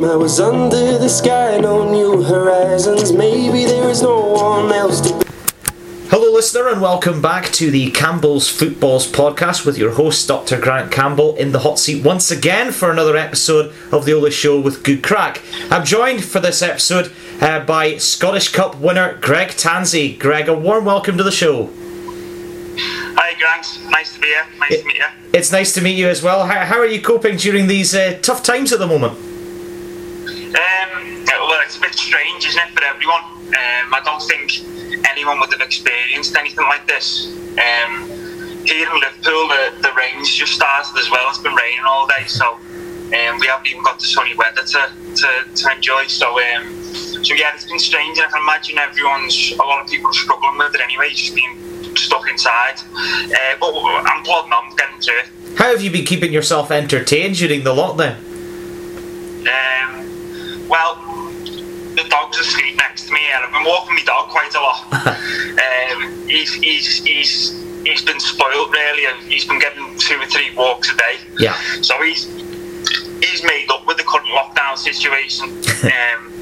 was all the same. I was under the sky, no new horizons. Maybe there is no one else to. Hello, listener, and welcome back to the Campbell's Footballs podcast with your host, Dr. Grant Campbell, in the hot seat once again for another episode of the Ola Show with Good Crack. I'm joined for this episode uh, by Scottish Cup winner Greg Tansey. Greg, a warm welcome to the show. Hi, Grant. Nice to be here. Nice It- to meet you. It's nice to meet you as well. How, how are you coping during these uh, tough times at the moment? Um, well, it's a bit strange, isn't it, for everyone? Um, I don't think anyone would have experienced anything like this. Um, here in Liverpool, the, the rain's just started as well. It's been raining all day, so um, we haven't even got the sunny weather to, to, to enjoy. So, um, so yeah, it's been strange, and I can imagine everyone's, a lot of people are struggling with it anyway, just being stuck inside. Uh, but I'm plodding on, getting through it. How have you been keeping yourself entertained during the lockdown? Um, well, the dog's asleep next to me, and I've been walking my dog quite a lot. um, he's, he's, he's, he's been spoiled really, and he's been getting two or three walks a day. Yeah. So he's he's made up with the current lockdown situation. um,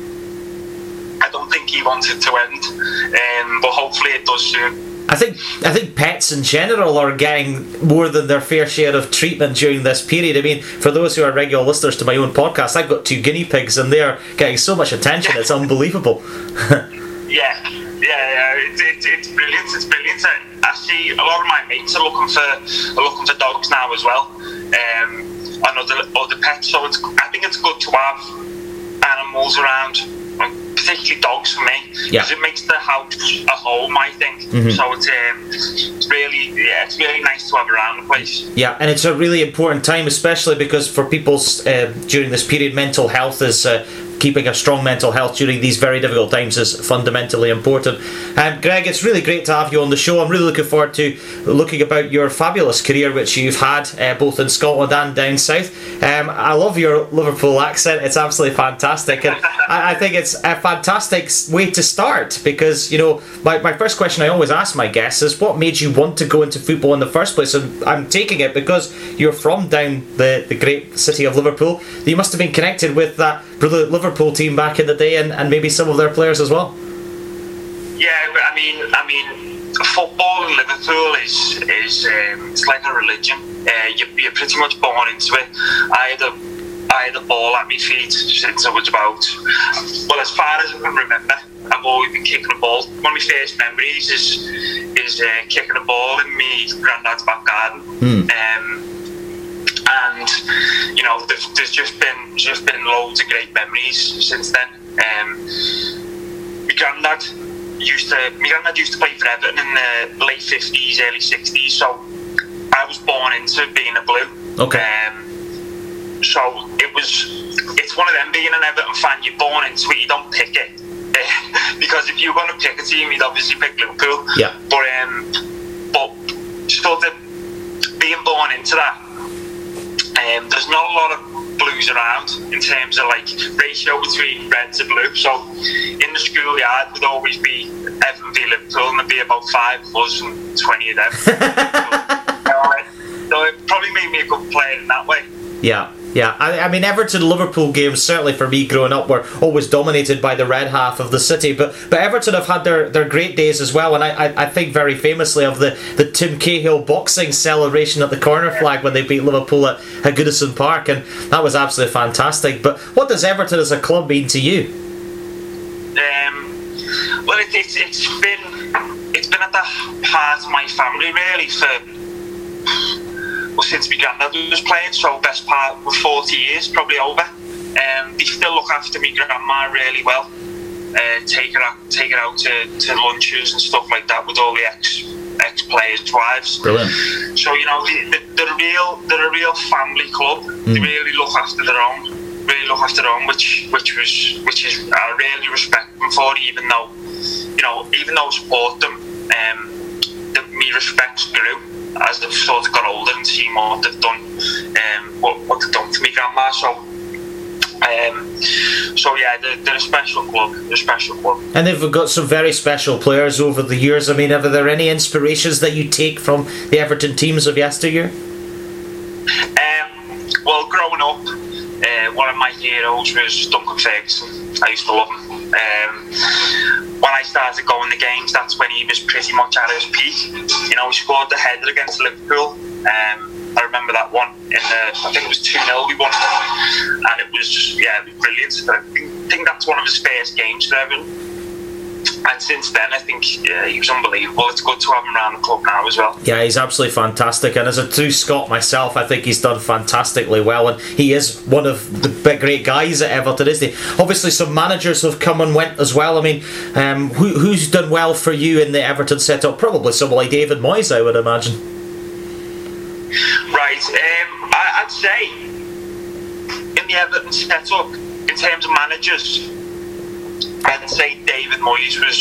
I don't think he wants it to end, um, but hopefully it does soon. I think I think pets in general are getting more than their fair share of treatment during this period. I mean, for those who are regular listeners to my own podcast, I've got two guinea pigs and they're getting so much attention. It's unbelievable. Yeah, yeah, yeah. It's, brilliant. It's brilliant. I I see a lot of my mates are looking for are looking for dogs now as well, um, and other other pets. So it's I think it's good to have animals around, particularly dogs for me, Yeah. because it makes the house a home. I think so. It's um, it's really yeah, it's really nice to have around the place. Yeah, and it's a really important time, especially because for people uh, during this period, mental health is. Uh, Keeping a strong mental health during these very difficult times is fundamentally important. Um, Greg, it's really great to have you on the show. I'm really looking forward to looking about your fabulous career, which you've had uh, both in Scotland and down south. Um, I love your Liverpool accent; it's absolutely fantastic, and I, I think it's a fantastic way to start because you know my, my first question I always ask my guests is what made you want to go into football in the first place, and I'm taking it because you're from down the, the great city of Liverpool. You must have been connected with that Liverpool team back in the day, and, and maybe some of their players as well. Yeah, but I mean, I mean, football in Liverpool is is um, it's like a religion. Uh, you, you're pretty much born into it. I had a I had a ball at my feet since I was about well, as far as I can remember. I've always been kicking a ball. One of my first memories is is uh, kicking a ball in my granddad's back garden. Um, and you know, there's, there's just been just been loads of great memories since then. Um, my granddad used to my granddad used to play for Everton in the late fifties, early sixties. So I was born into being a blue. Okay. Um, so it was it's one of them being an Everton fan. You're born into it. You don't pick it. because if you're going to pick a team, you'd obviously pick Liverpool. Yeah. But um, but sort of being born into that, um, there's not a lot of blues around in terms of like ratio between red to blue. So in the schoolyard would always be Everton v Liverpool, and there'd be about five of us and twenty of them. so, so it probably made me a good player in that way. Yeah, yeah. I, I mean, Everton Liverpool games certainly for me growing up were always dominated by the red half of the city. But but Everton have had their, their great days as well, and I, I, I think very famously of the, the Tim Cahill boxing celebration at the corner flag when they beat Liverpool at, at Goodison Park, and that was absolutely fantastic. But what does Everton as a club mean to you? Um, well, it, it's it's been it's been at the heart of my family really for well since my granddad was playing. So best part of forty years, probably over. Um, they still look after me grandma really well. Uh, take her out, take her out to, to lunches and stuff like that with all the ex ex players' wives. Brilliant. So you know they, they're a real they're a real family club. They really look after their own, really look after their own, which which was which is I really respect them for. Even though you know even though I support them, um, the, me respect grew as they've sort of got older and seen what they've done, um, what what they've done for me grandma. So. Um, so yeah, they're, they're a special club. They're a special club. And they've got some very special players over the years. I mean, are there any inspirations that you take from the Everton teams of yesteryear? Um, well, growing up, uh, one of my heroes was Duncan Ferguson. I used to love him. Um, when I started going the games, that's when he was pretty much at his peak. You know, he scored the header against Liverpool. Um, I remember that one in the, I think it was 2 0 we won, and it was just, yeah, it was brilliant. I think, think that's one of his first games for Everton and since then, I think yeah, he was unbelievable. It's good to have him around the club now as well. Yeah, he's absolutely fantastic. And as a true Scot myself, I think he's done fantastically well. And he is one of the big, great guys at Everton, isn't he? Obviously, some managers have come and went as well. I mean, um, who, who's done well for you in the Everton setup? Probably someone like David Moyes, I would imagine. Right. Um, I, I'd say in the Everton setup, in terms of managers, I'd say David Moyes was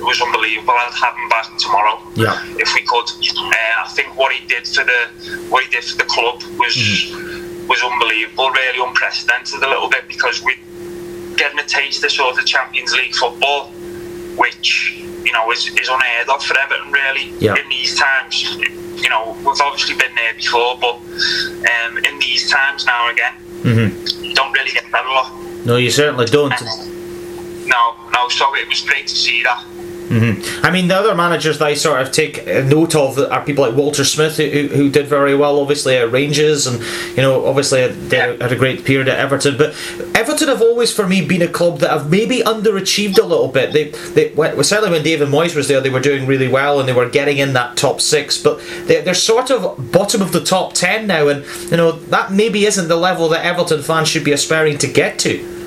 was unbelievable. I'd have him back tomorrow. Yeah. If we could. Uh, I think what he did for the what he did for the club was mm-hmm. was unbelievable, really unprecedented a little bit because we getting a taste of sort of Champions League football, which you know is, is unheard of for Everton really yeah. in these times. You know, we've obviously been there before, but um, in these times now again, mm-hmm. you don't really get that a lot. No, you certainly don't. And, no, no. So it was great to see that. Mm-hmm. I mean, the other managers that I sort of take note of are people like Walter Smith, who, who did very well, obviously at Rangers, and you know, obviously they had a great period at Everton. But Everton have always, for me, been a club that have maybe underachieved a little bit. They, they well, certainly when David Moyes was there, they were doing really well and they were getting in that top six. But they, they're sort of bottom of the top ten now, and you know that maybe isn't the level that Everton fans should be aspiring to get to.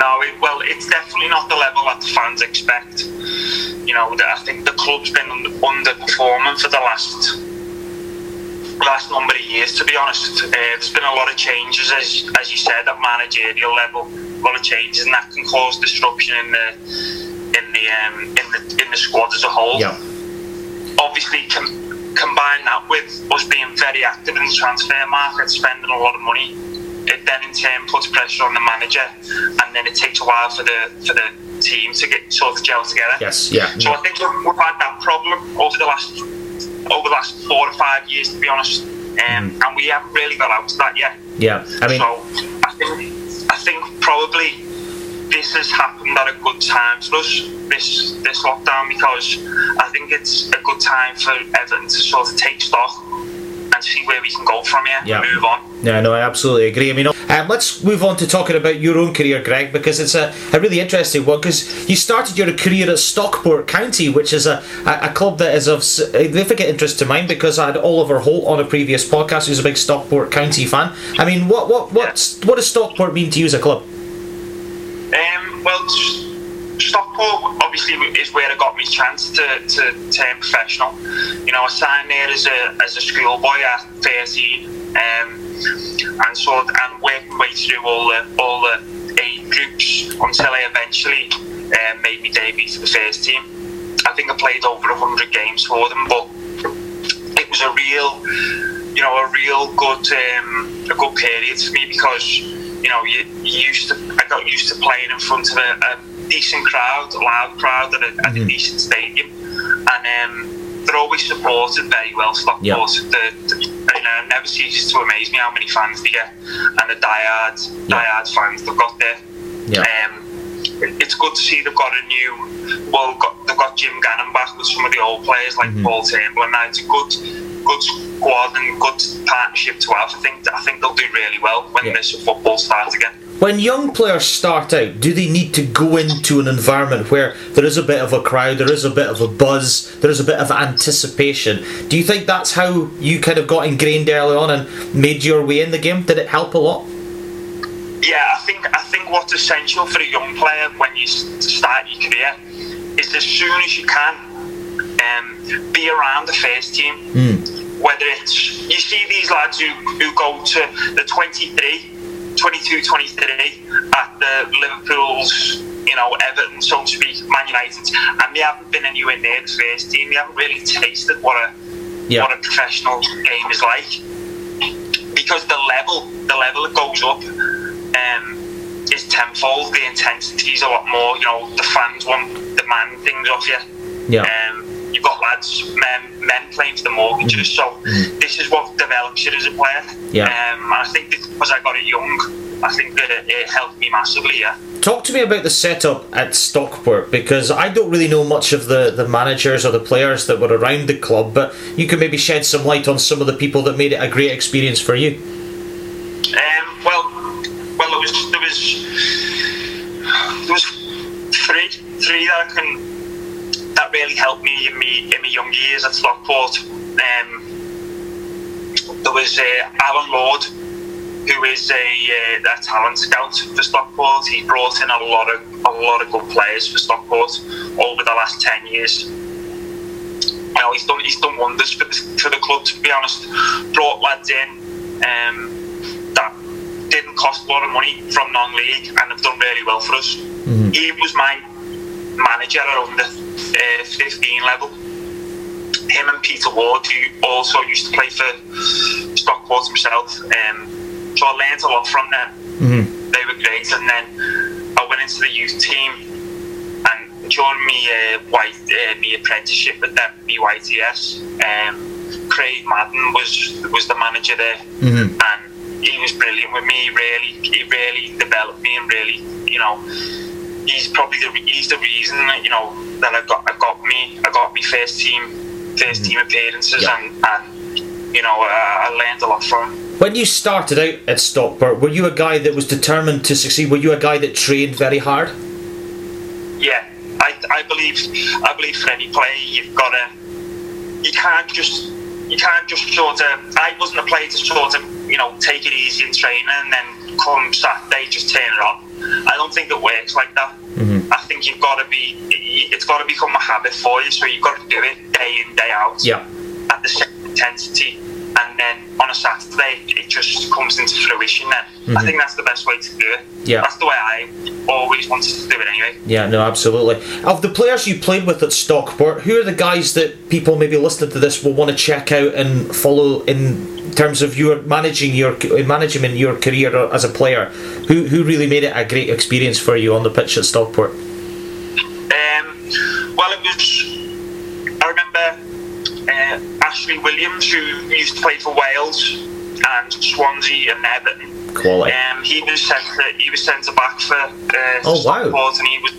No, it, well, it's definitely not the level that the fans expect. You know, I think the club's been underperforming for the last last number of years. To be honest, uh, there's been a lot of changes, as as you said, at managerial level. A lot of changes, and that can cause disruption in the in the um, in the in the squad as a whole. Yeah. Obviously, com- combine that with us being very active in the transfer market, spending a lot of money it then in turn puts pressure on the manager, and then it takes a while for the for the team to get sort of gel together. Yes, yeah. So I think we've had that problem over the last over the last four or five years, to be honest, um, and we haven't really got out of that yet. Yeah, I mean, so I think I think probably this has happened at a good time for us this this lockdown because I think it's a good time for Everton to sort of take stock and see where we can go from here yeah. move on. Yeah, no, I absolutely agree. I mean, um, let's move on to talking about your own career, Greg, because it's a, a really interesting one. Because you started your career at Stockport County, which is a, a, a, club that is of significant interest to mine because I had Oliver Holt on a previous podcast who's a big Stockport County fan. I mean, what what what, what does Stockport mean to you as a club? Um, well, Stockport obviously is where I got my chance to, to turn professional. You know, I signed there as a as a schoolboy at 13, um, and so and worked my way through all the all the eight groups until I eventually um, made my debut for the first team. I think I played over 100 games for them, but it was a real, you know, a real good um, a good period for me because you know you, you used to I got used to playing in front of a, a decent crowd, a loud crowd at a, at a mm-hmm. decent stadium, and um, they're always supported very well. Stockport, yep. the, the, you know, it never ceases to amaze me how many fans they get, and the diehard, yep. diehard fans they've got there. Yep. Um, it's good to see they've got a new. Well, got, they've got Jim Gannon back with some of the old players like mm-hmm. Paul Turnbull, and now it's a good, good squad and good partnership to have. I think I think they'll do really well when yeah. this football starts again. When young players start out, do they need to go into an environment where there is a bit of a crowd, there is a bit of a buzz, there is a bit of anticipation? Do you think that's how you kind of got ingrained early on and made your way in the game? Did it help a lot? Yeah, I think I think what's essential for a young player when you start your career is as soon as you can um, be around the first team. Mm. Whether it's you see these lads who, who go to the 23 22, 23 at the Liverpool's, you know, Everton, so to speak, Man United, and they haven't been anywhere near the first team. They haven't really tasted what a yeah. what a professional game is like because the level, the level it goes up, um, is tenfold. The intensity is a lot more. You know, the fans want demand things off you. Yeah. Um, you've got lads, men, men playing for the mortgages. Mm-hmm. So this this is what develops you as a player. Yeah. Um, and I think because I got it young, I think that it, it helped me massively. Yeah. Talk to me about the setup at Stockport because I don't really know much of the, the managers or the players that were around the club, but you can maybe shed some light on some of the people that made it a great experience for you. Um, well, well, there was there was there was three three that I can that really helped me in me in my young years at Stockport. Um, there was uh, Alan Lord, who is a, uh, a talent scout for Stockport. He brought in a lot of a lot of good players for Stockport over the last ten years. You know, he's done he's done wonders for the, for the club. To be honest, brought lads in um, that didn't cost a lot of money from non-league and have done really well for us. Mm-hmm. He was my manager at under uh, 15 level. Him and Peter Ward, who also used to play for Stockport himself. Um, so I learned a lot from them. Mm-hmm. They were great, and then I went into the youth team and during me uh, white uh, me apprenticeship with them, BYTS. Um, Craig Madden was was the manager there, Mm-hmm. and he was brilliant with me. Really, he really developed me, and really, you know, he's probably the he's the reason you know that I got I got me I got me first team 1st mm-hmm. team appearances, Yeah. and and you know I, I learned a lot from him. When you started out at Stockport, were you a guy that was determined to succeed? Were you a guy that trained very hard? Yeah, I, I believe I believe for any player you've got to you can't just you can't just sort of I wasn't a player to sort of you know take it easy in training and then come Saturday just turn it on. I don't think it works like that. Mm-hmm. I think you've got to be it's got to become a habit for you, so you've got to do it day in day out Yeah. at the same intensity. And then on a Saturday, it just comes into fruition. Then I Mhm. think that's the best way to do it. Yeah. that's the way I always wanted to do it anyway. Yeah, no, absolutely. Of the players you played with at Stockport, who are the guys that people maybe listening to this will want to check out and follow in terms of your managing your management your career as a player? Who who really made it a great experience for you on the pitch at Stockport? Um, well, it was. I remember uh, Ashley Williams, who used to play for Wales and Swansea and Everton. Quality. Um, he was centre. He was centre back for uh, Oh, wow. Stockport, and he was.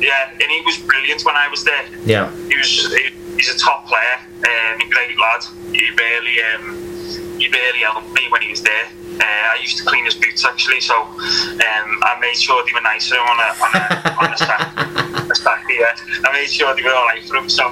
Yeah, and he was brilliant when I was there. Yeah. He was. He, he's a top player. Um, a great lad. He really. Um, he really helped me when he was there. Uh, I used to clean his boots actually, so um, I made sure they were nicer on a on a, on a stack. A stack yeah. I made sure they were all right for him. So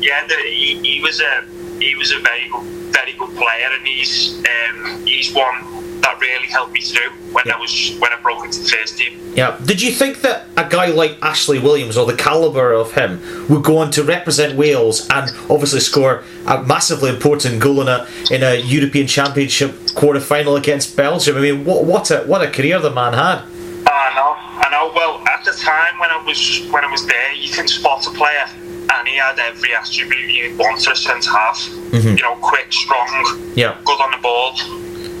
yeah, the, he, he was a he was a very good very good player, and he's um, he's one that really helped me through when Yeah. I was when I broke into the first team. Yeah. Did you think that a guy like Ashley Williams or the caliber of him would go on to represent Wales and obviously score a massively important goal in a in a European Championship quarter final against Belgium? I mean, what what a what a career the man had. I know, I know. Well, at the time when I was when I was there, you can spot a player, and he had every attribute you'd want a centre half. Mhm. You know, quick, strong, Yeah. good on the ball.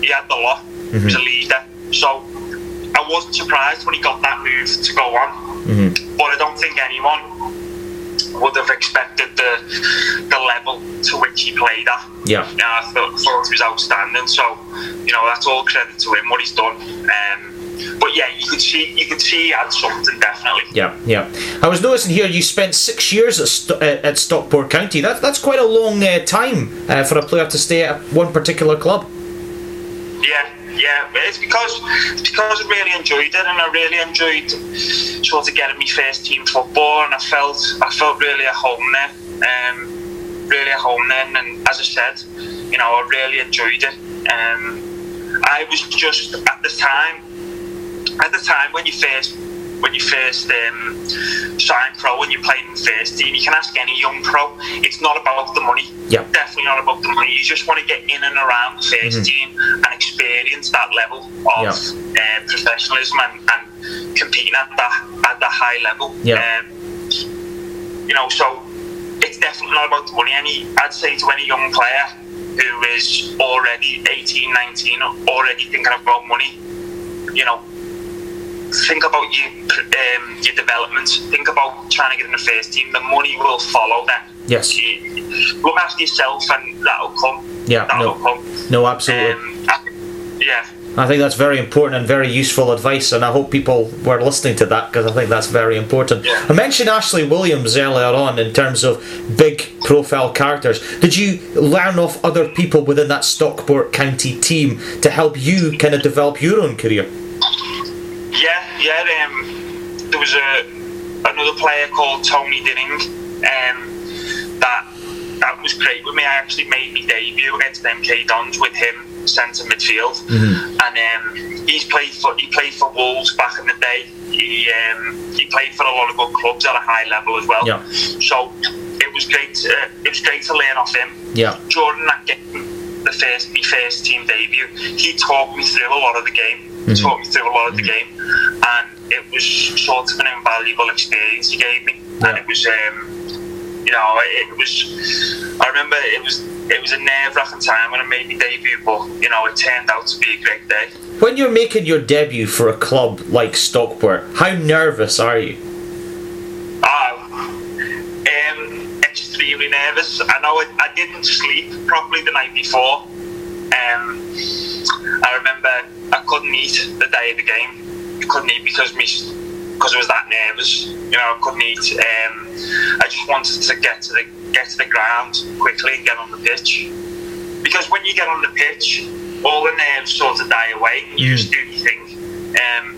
He had the lot. He was a leader. So I wasn't surprised when he got that move to go on. Mhm. But I don't think anyone would have expected the the level to which he played at. Yeah. Yeah, I thought, thought he was outstanding. So, you know, that's all credit to him what he's done. Um, but yeah, you could see you could see he had something definitely. Yeah, yeah. I was noticing here you spent six years at, St- uh, at Stockport County. That, that's quite a long uh, time uh, for a player to stay at one particular club. Yeah, yeah. It's because it's because I really enjoyed it, and I really enjoyed sort of getting my first team football, and I felt I felt really at home there. Um, really at home then, and as I said, you know, I really enjoyed it. Um, I was just at the time, at the time when you first when you first um, sign pro and you're playing in the first team, you can ask any young pro. It's not about the money. Yeah. Definitely not about the money. You just want to get in and around the 1st team and experience that level of uh, professionalism and, and competing at that at that high level. Yeah. Um, you know, so it's definitely not about the money. Any, I'd say to any young player who is already 18, 19, already thinking about money, you know, think about your um, your development. Think about trying to get in the first team. The money will follow then. Yes. You, look after yourself, and that'll come. Yeah, that'll no. come. No, absolutely. Um, I- yeah. I think that's very important and very useful advice, and I hope people were listening to that because I think that's very important. Yeah. I mentioned Ashley Williams earlier on in terms of big profile characters. Did you learn off other people within that Stockport County team to help you kind of develop your own career? Yeah. Um, there was a another player called Tony Dinning. Um, that that was great with me. I actually made my debut against MK Dons with him centre midfield, and um, he's played for he played for Wolves back in the day. He um, he played for a lot of good clubs at a high level as well. Yeah. So it was great. To, it was great to learn off him. Yeah. Jordan that game, the first my first team debut, he taught me through a lot of the game. He Taught me through a lot of the game, and it was sort of an invaluable experience he gave me. Yeah. And it was, um, you know, it was. I remember it was it was a nerve wracking time when I made my debut, but you know, it turned out to be a great day. When you're making your debut for a club like Stockport, how nervous are you? Ah, um, extremely nervous. I know I, I didn't sleep properly the night before. Um, I remember I couldn't eat the day of the game. I couldn't eat because me because I was that nervous. You know, I couldn't eat. Um, I just wanted to get to the get to the ground quickly and get on the pitch. Because when you get on the pitch, all the nerves sort of die away and you just do your thing. Um,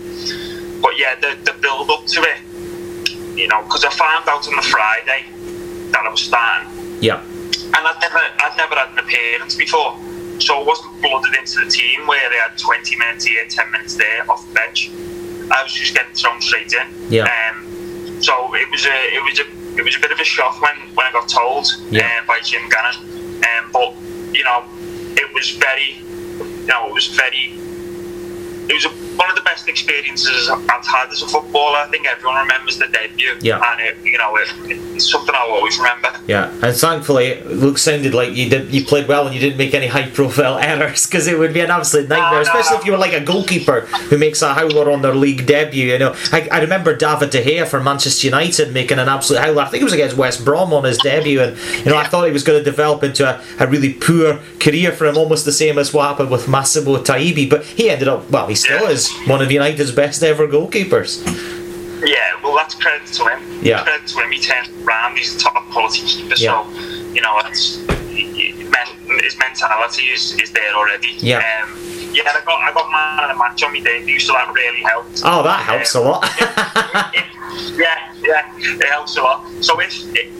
but yeah, the, the build up to it, you know, because I found out on the Friday that I was starting, Yeah. and I'd never, I'd never had an appearance before, so I wasn't blooded into the team where they had 20 minutes here, 10 minutes there off the bench. I was just getting thrown straight in. Yeah. Um, so it was a, it was a, it was a bit of a shock when, when I got told Yeah. uh, by Jim Gannon. Um, but you know, it was very, you know, it was very it was a, one of the best experiences I've had as a footballer. I think everyone remembers the debut, Yeah. and it, you know, it, it's something I'll always remember. Yeah, and thankfully, Luke sounded like you did. You played well and you didn't make any high-profile errors because it would be an absolute nightmare, no, especially if you were like a goalkeeper who makes a howler on their league debut. You know, I, I remember David De Gea for Manchester United making an absolute howler. I think it was against West Brom on his debut, and you know, I thought he was going to develop into a, a really poor career for him, almost the same as what happened with Massimo Taibi. But he ended up well. He still Yeah. is one of United's best ever goalkeepers. Yeah, well, that's credit to him. Yeah. credit to him. He turned around. He's a top quality keeper. Yeah. So, you know, it's, he- he- men, his mentality is, is there already. Yeah. Um, yeah, I got I got man of the match on my debut, so that really helped. Oh, that helps a lot. yeah, yeah, it helps a lot. So if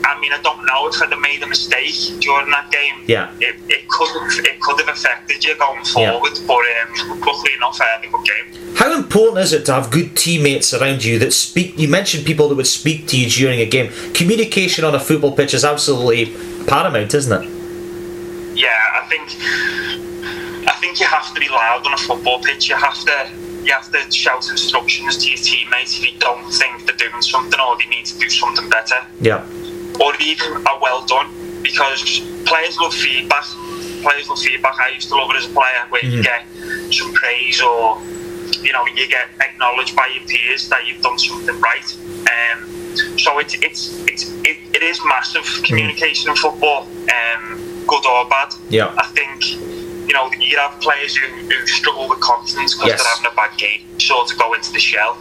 I mean, I don't know if I'd have made a mistake during that game. Yeah. It, it could have it could have affected you going Yeah. forward, but um, luckily enough, I had a good game. How important is it to have good teammates around you that speak? You mentioned people that would speak to you during a game. Communication on a football pitch is absolutely paramount, isn't it? Yeah, I think think you have to be loud on a football pitch. You have to you have to shout instructions to your teammates if you don't think they're doing something or they need to do something better. Yeah. or even a well done because players love feedback. Players love feedback. I used to love it as a player where you get some praise or you know you get acknowledged by your peers that you've done something right. Um, so it's it's it's it, it is massive communication in football, um, good or bad. Yeah. I think you know you have players who, who struggle with confidence because Yes. they're having a bad game, sort of go into the shell.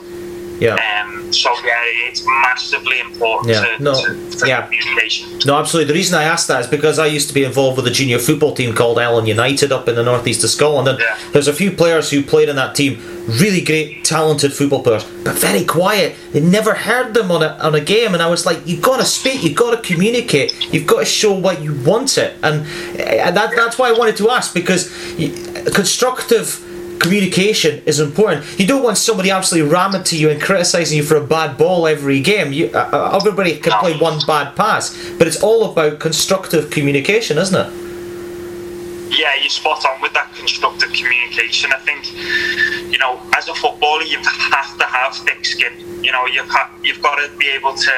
Yeah. Um, so yeah, it's massively important Yeah, to, no, to, yeah. communication. No, absolutely. The reason I asked that is because I used to be involved with a junior football team called Allen United up in the northeast of Scotland, and Yeah. there's a few players who played in that team. Really great, talented football players, but very quiet. They never heard them on a on a game, and I was like, "You've got to speak. You've got to communicate. You've got to show what you want it." And uh, that, that's why I wanted to ask because constructive communication is important. You don't want somebody absolutely ramming to you and criticising you for a bad ball every game. You, uh, uh, everybody can play one bad pass, but it's all about constructive communication, isn't it? Yeah, you're spot on with that constructive communication. I think, you know, as a footballer, you have to have thick skin. You know, you've ha- you've got to be able to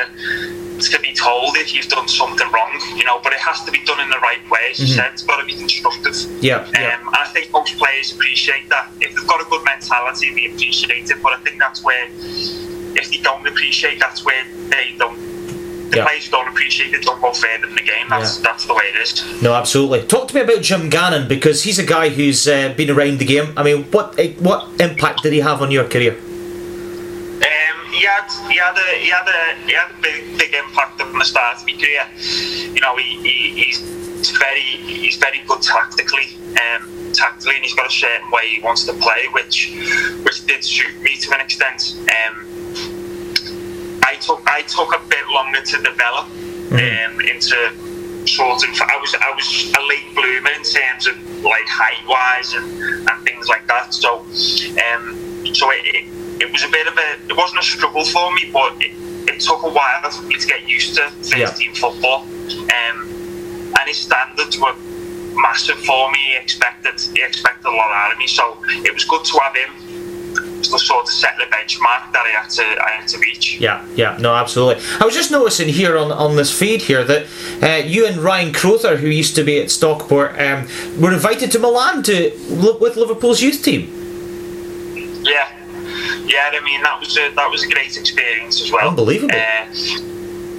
to be told if you've done something wrong. You know, but it has to be done in the right way. As you said, it's got to be constructive. Yeah, yeah. Um, and I think most players appreciate that. If they've got a good mentality, they appreciate it. But I think that's where, if they don't appreciate, that's where they don't the Yeah. players don't appreciate it don't go further in the game. That's Yeah. that's the way it is. No, absolutely. Talk to me about Jim Gannon because he's a guy who's uh, been around the game. I mean, what eh, what impact did he have on your career? Um, he had he had a he had a he had a big big impact from the start of my career. You know, he, he he's very he's very good tactically. Um, tactically, and he's got a certain way he wants to play, which which did suit me to an extent. Um, I took I took a bit longer to develop um, into sort of. I was I was a late bloomer in terms of like height wise and, and things like that. So um, so it, it, it was a bit of a it wasn't a struggle for me, but it, it took a while for me to get used to first Yeah. team football. Um, and his standards were massive for me. He expected he expected a lot out of me, so it was good to have him sort of set the benchmark that I had to I had to reach. Yeah, yeah, no, absolutely. I was just noticing here on on this feed here that uh, you and Ryan Crowther, who used to be at Stockport, um, were invited to Melwood to with Liverpool's youth team. Yeah, yeah. I mean that was a, that was a great experience as well. Unbelievable. Uh,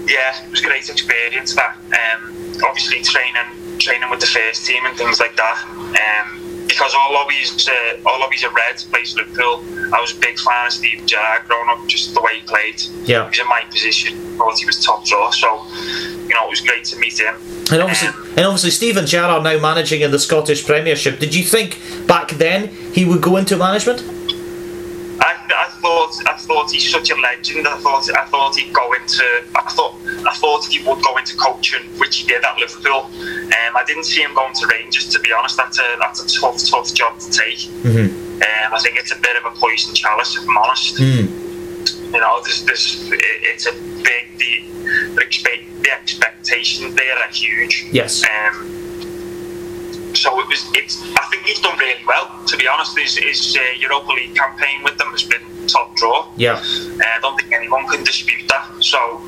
yeah, it was a great experience. That um, obviously training training with the first team and things like that. Um, because although he's uh, although he's a red, plays Liverpool, I was a big fan of Steve Gerrard growing up. Just the way he played. Yeah. He was in my position. Thought he was top draw. So you know it was great to meet him. And obviously, Um, and obviously, Stephen Gerrard now managing in the Scottish Premiership. Did you think back then he would go into management? I, I thought I thought he's such a legend. I thought I thought he'd go into I thought I thought he would go into coaching, which he did at Liverpool. Um, I didn't see him going to Rangers. To be honest, that's a that's a tough tough job to take. Mm-hmm. Um, I think it's a bit of a poison chalice, if I'm honest. Mm. You know, there's, there's, it, it's a big the, the, expect, the expectations there are huge. Yes. Um, so it was. It's. I think he's done really well. To be honest, his, his uh, Europa League campaign with them has been top draw. Yeah. Uh, I don't think anyone can dispute that. So,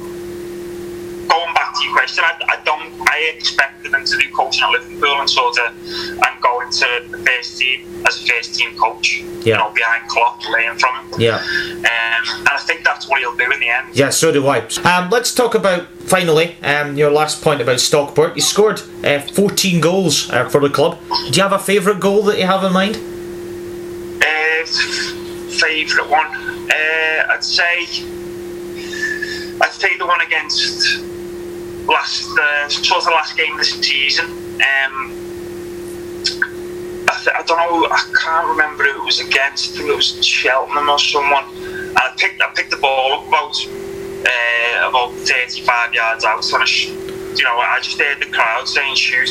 going back to your question, I, I don't. I expected him to do coaching at Liverpool and sort of and go into the first team as a first team coach. You Yeah. know, behind Klopp, learning from him. Yeah. Um, and I think that's what he'll do in the end. Yeah, so do I. Um, let's talk about finally um, your last point about Stockport. You scored uh, 14 goals uh, for the club. Do you have a favourite goal that you have in mind? Uh, favourite one, uh, I'd say, I'd say the one against last, uh, sort of last game of the season. Um, I, th- I don't know, I can't remember who it was against. I think it was Cheltenham or someone. And I picked, I picked the ball up about, uh, about 35 yards out, sh- you know, I just heard the crowd saying shoot.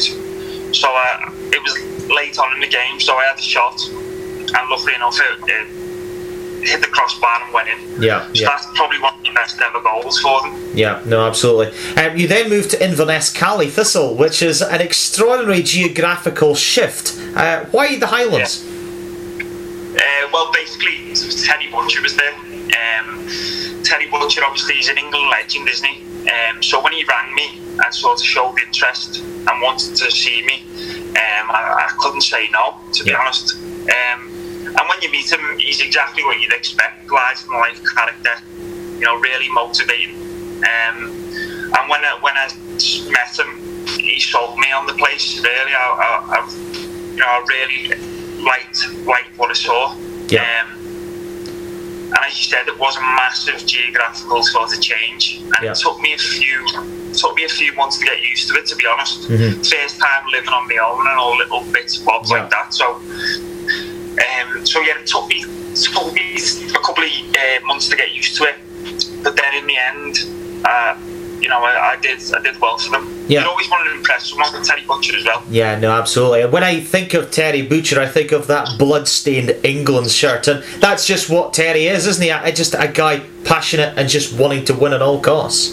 So uh, it was late on in the game, so I had the shot, and luckily enough, it, it hit the crossbar and went in. Yeah, So yeah. that's probably one the best ever goals for them. Yeah, no, absolutely. Um, you then moved to Inverness Caley Thistle, which is an extraordinary geographical shift. Uh, why the Highlands? Uh, well, basically, Terry Butcher was there. Um, Terry Butcher, obviously, is an England legend, isn't he? Um, so when he rang me and sort of showed interest and wanted to see me, um, I, I couldn't say no, to be Yeah. honest. Um, and when you meet him, he's exactly what you'd expect, large from life character, you know, really motivating. Um, and when I, when I met him, he sold me on the place. Really, I, I, I you know, I really liked liked what I saw. Yeah. Um, and as you said, it was a massive geographical sort of change, and Yeah. it took me a few took me a few months to get used to it. To be honest, Mhm. first time living on my own and all little bits and bobs Yeah. like that. So, um, so yeah, it took me took me a couple of uh, months to get used to it, but then in the end, uh, you know, I, I did I did well for them. Yeah. You always wanted to impress someone with Terry Butcher as well. Yeah, no, absolutely. When I think of Terry Butcher, I think of that blood-stained England shirt, and that's just what Terry is, isn't he? A- Just a guy passionate and just wanting to win at all costs.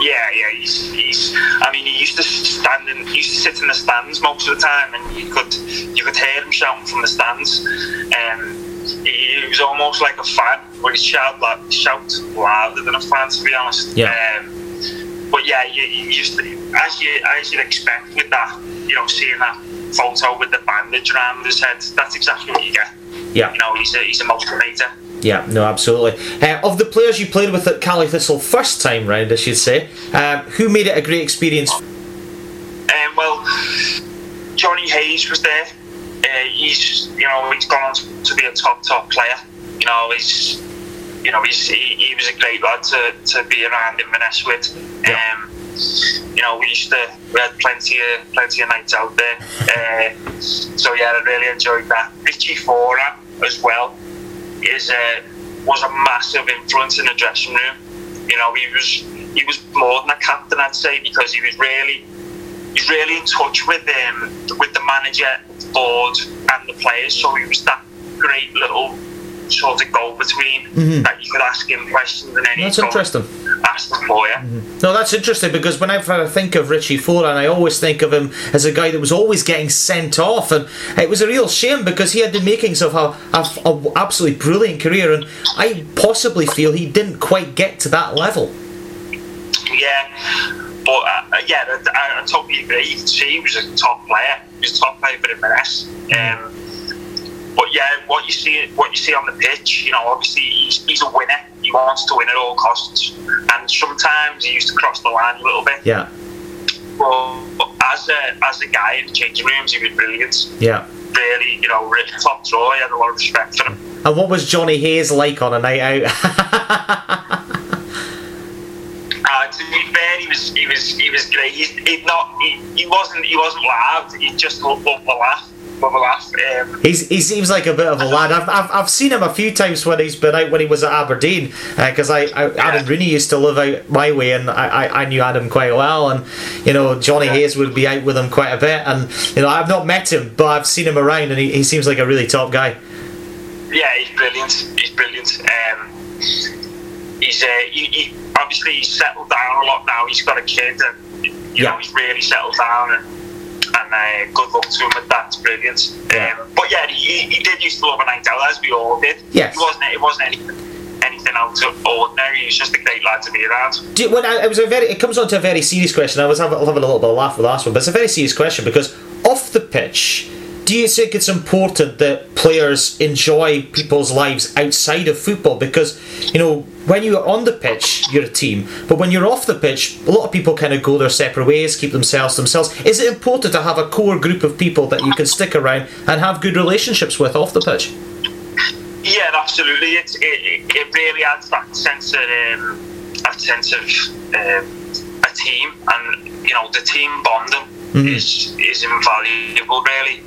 Yeah, yeah, he's, he's. I mean, he used to stand and he used to sit in the stands most of the time, and you could you could hear him shouting from the stands. Um, he, he was almost like a fan, but he shout like shout louder than a fan, to be honest. Yeah. Um, but yeah, you, you used to, as you as you'd expect with that, you know, seeing that photo with the bandage around his head, that's exactly what you get. Yeah. You know, he's a he's a motivator. Yeah, no, absolutely. Uh, of the players you played with at Caley Thistle first time round, I should say, um, who made it a great experience? Um, well, Johnny Hayes was there. Uh, he's, you know, he's gone on to be a top, top player. You know, he's, you know, he's, he, he was a great lad to, to be around in Inverness with. Um, you know, we used to, we had plenty of, plenty of nights out there. Uh, so yeah, I really enjoyed that. Richie Foran as well is a, was a massive influence in the dressing room. You know, he was he was more than a captain, I'd say, because he was really he's really in touch with um, with the manager, the board, and the players. So he was that great little sort of go between mm-hmm. that you could ask him questions and any. That's interesting. Ask them for. Mm-hmm. No, that's interesting because whenever I think of Richie Foran, I always think of him as a guy that was always getting sent off, and it was a real shame because he had the makings of a, a, a absolutely brilliant career, and I possibly feel he didn't quite get to that level. Yeah. But uh, yeah, I, I, totally agree. You can see he was a top player. He was a top player for Inverness. Um, but yeah, what you see, what you see on the pitch, you know, obviously he's, he's a winner. He wants to win at all costs, and sometimes he used to cross the line a little bit. Yeah. But as a as a guy in the changing rooms, he was brilliant. Yeah. Really, you know, really top draw. I had a lot of respect for him. And what was Johnny Hayes like on a night out? fair, he was he was he was great. He's he not he, he wasn't he wasn't loud. He just loved the laugh. Um, he's, he seems like a bit of a lad. I've, I've, I've seen him a few times when he's been out when he was at Aberdeen because uh, I, I yeah. Adam Rooney used to live out my way and I, I, I knew Adam quite well and you know Johnny yeah. Hayes would be out with him quite a bit and you know I've not met him but I've seen him around and he, he seems like a really top guy. Yeah, he's brilliant. He's brilliant. Um, he's uh, he, he, obviously he's settled down a lot now. He's got a kid and you yeah. know he's really settled down and and uh, good luck to him with that. It's brilliant. Um, but yeah, he, he did used to love a night out, as we all did. Yes. It wasn't, it wasn't anything anything out of ordinary. He's just a great lad to be around. Do, when I, it was a very, it comes on to a very serious question. I was having, having a little bit of a laugh with the last one, but it's a very serious question because off the pitch, do you think it's important that players enjoy people's lives outside of football? Because, you know, when you're on the pitch, you're a team, but when you're off the pitch, a lot of people kind of go their separate ways, keep themselves themselves. Is it important to have a core group of people that you can stick around and have good relationships with off the pitch? Yeah, absolutely. It, it, it really adds that sense of um, that sense of um, a team, and you know the team bonding mm-hmm. is is invaluable, really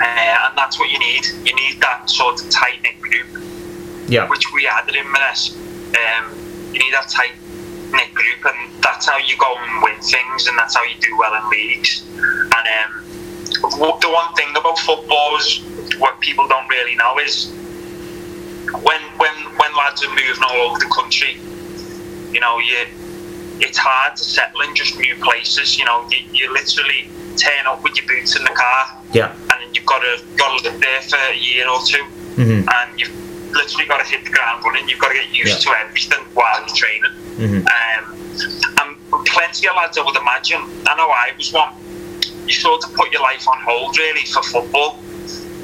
uh, and that's what you need. You need that sort of tight knit group, yeah. which we had at Inverness. Um, you need that tight knit group, and that's how you go and win things, and that's how you do well in leagues. And um, the one thing about football is what people don't really know is when when when lads are moving all over the country, you know, you it's hard to settle in just new places. You know, you, you literally turn up with your boots in the car. Yeah got to got to live there for a year or 2 mm-hmm. and you've literally got to hit the ground running. You've got to get used yeah. to everything while you're training. Mm-hmm. Um, and plenty of lads, I would imagine. I know I was one. You sort of put your life on hold really for football.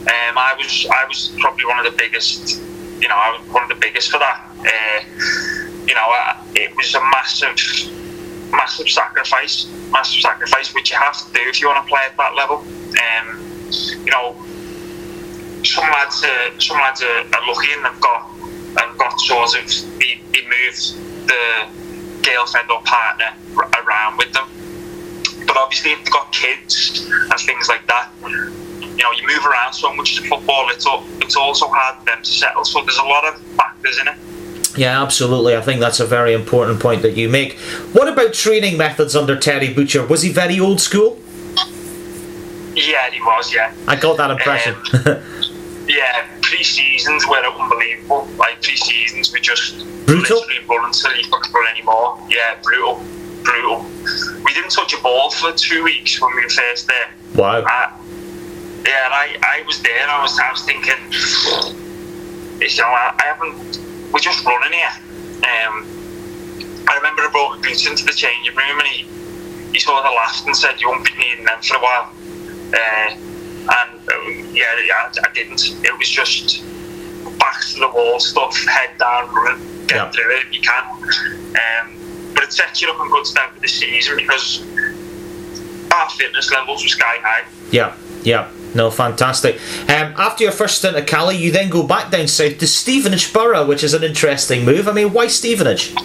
Um, I was I was probably one of the biggest. You know, I was one of the biggest for that. Uh, you know, uh, it was a massive, massive sacrifice, massive sacrifice, which you have to do if you want to play at that level. Um, you know, some lads, uh, some lads are, are lucky and they've got and got sort of they, they moved the girlfriend or partner around with them. But obviously, if they've got kids and things like that, you know, you move around so much in football. It's it's also hard for them to settle. So there's a lot of factors in it. Yeah, absolutely. I think that's a very important point that you make. What about training methods under Terry Butcher? Was he very old school? Yeah, he was. Yeah, I got that impression. Um, yeah, pre-seasons were unbelievable. Like pre-seasons were just brutal. Literally run until you couldn't run anymore. Yeah, brutal, brutal. We didn't touch a ball for two weeks when we were first there. Wow. Uh, yeah, I, I was there. and I was, I was thinking, you know, I, I haven't. We're just running here. Um, I remember I brought boots into the changing room and he, he sort of laughed and said, "You won't be needing them for a while." Uh, and um, yeah, yeah, I didn't. It was just back to the wall stuff, head down, running, get Yeah. through it if you can. Um, but it sets you up in good stead for the season because our fitness levels were sky high. Yeah, yeah. No, fantastic. Um, after your first stint at Caley, you then go back down south to Stevenage Borough, which is an interesting move. I mean, why Stevenage? Um,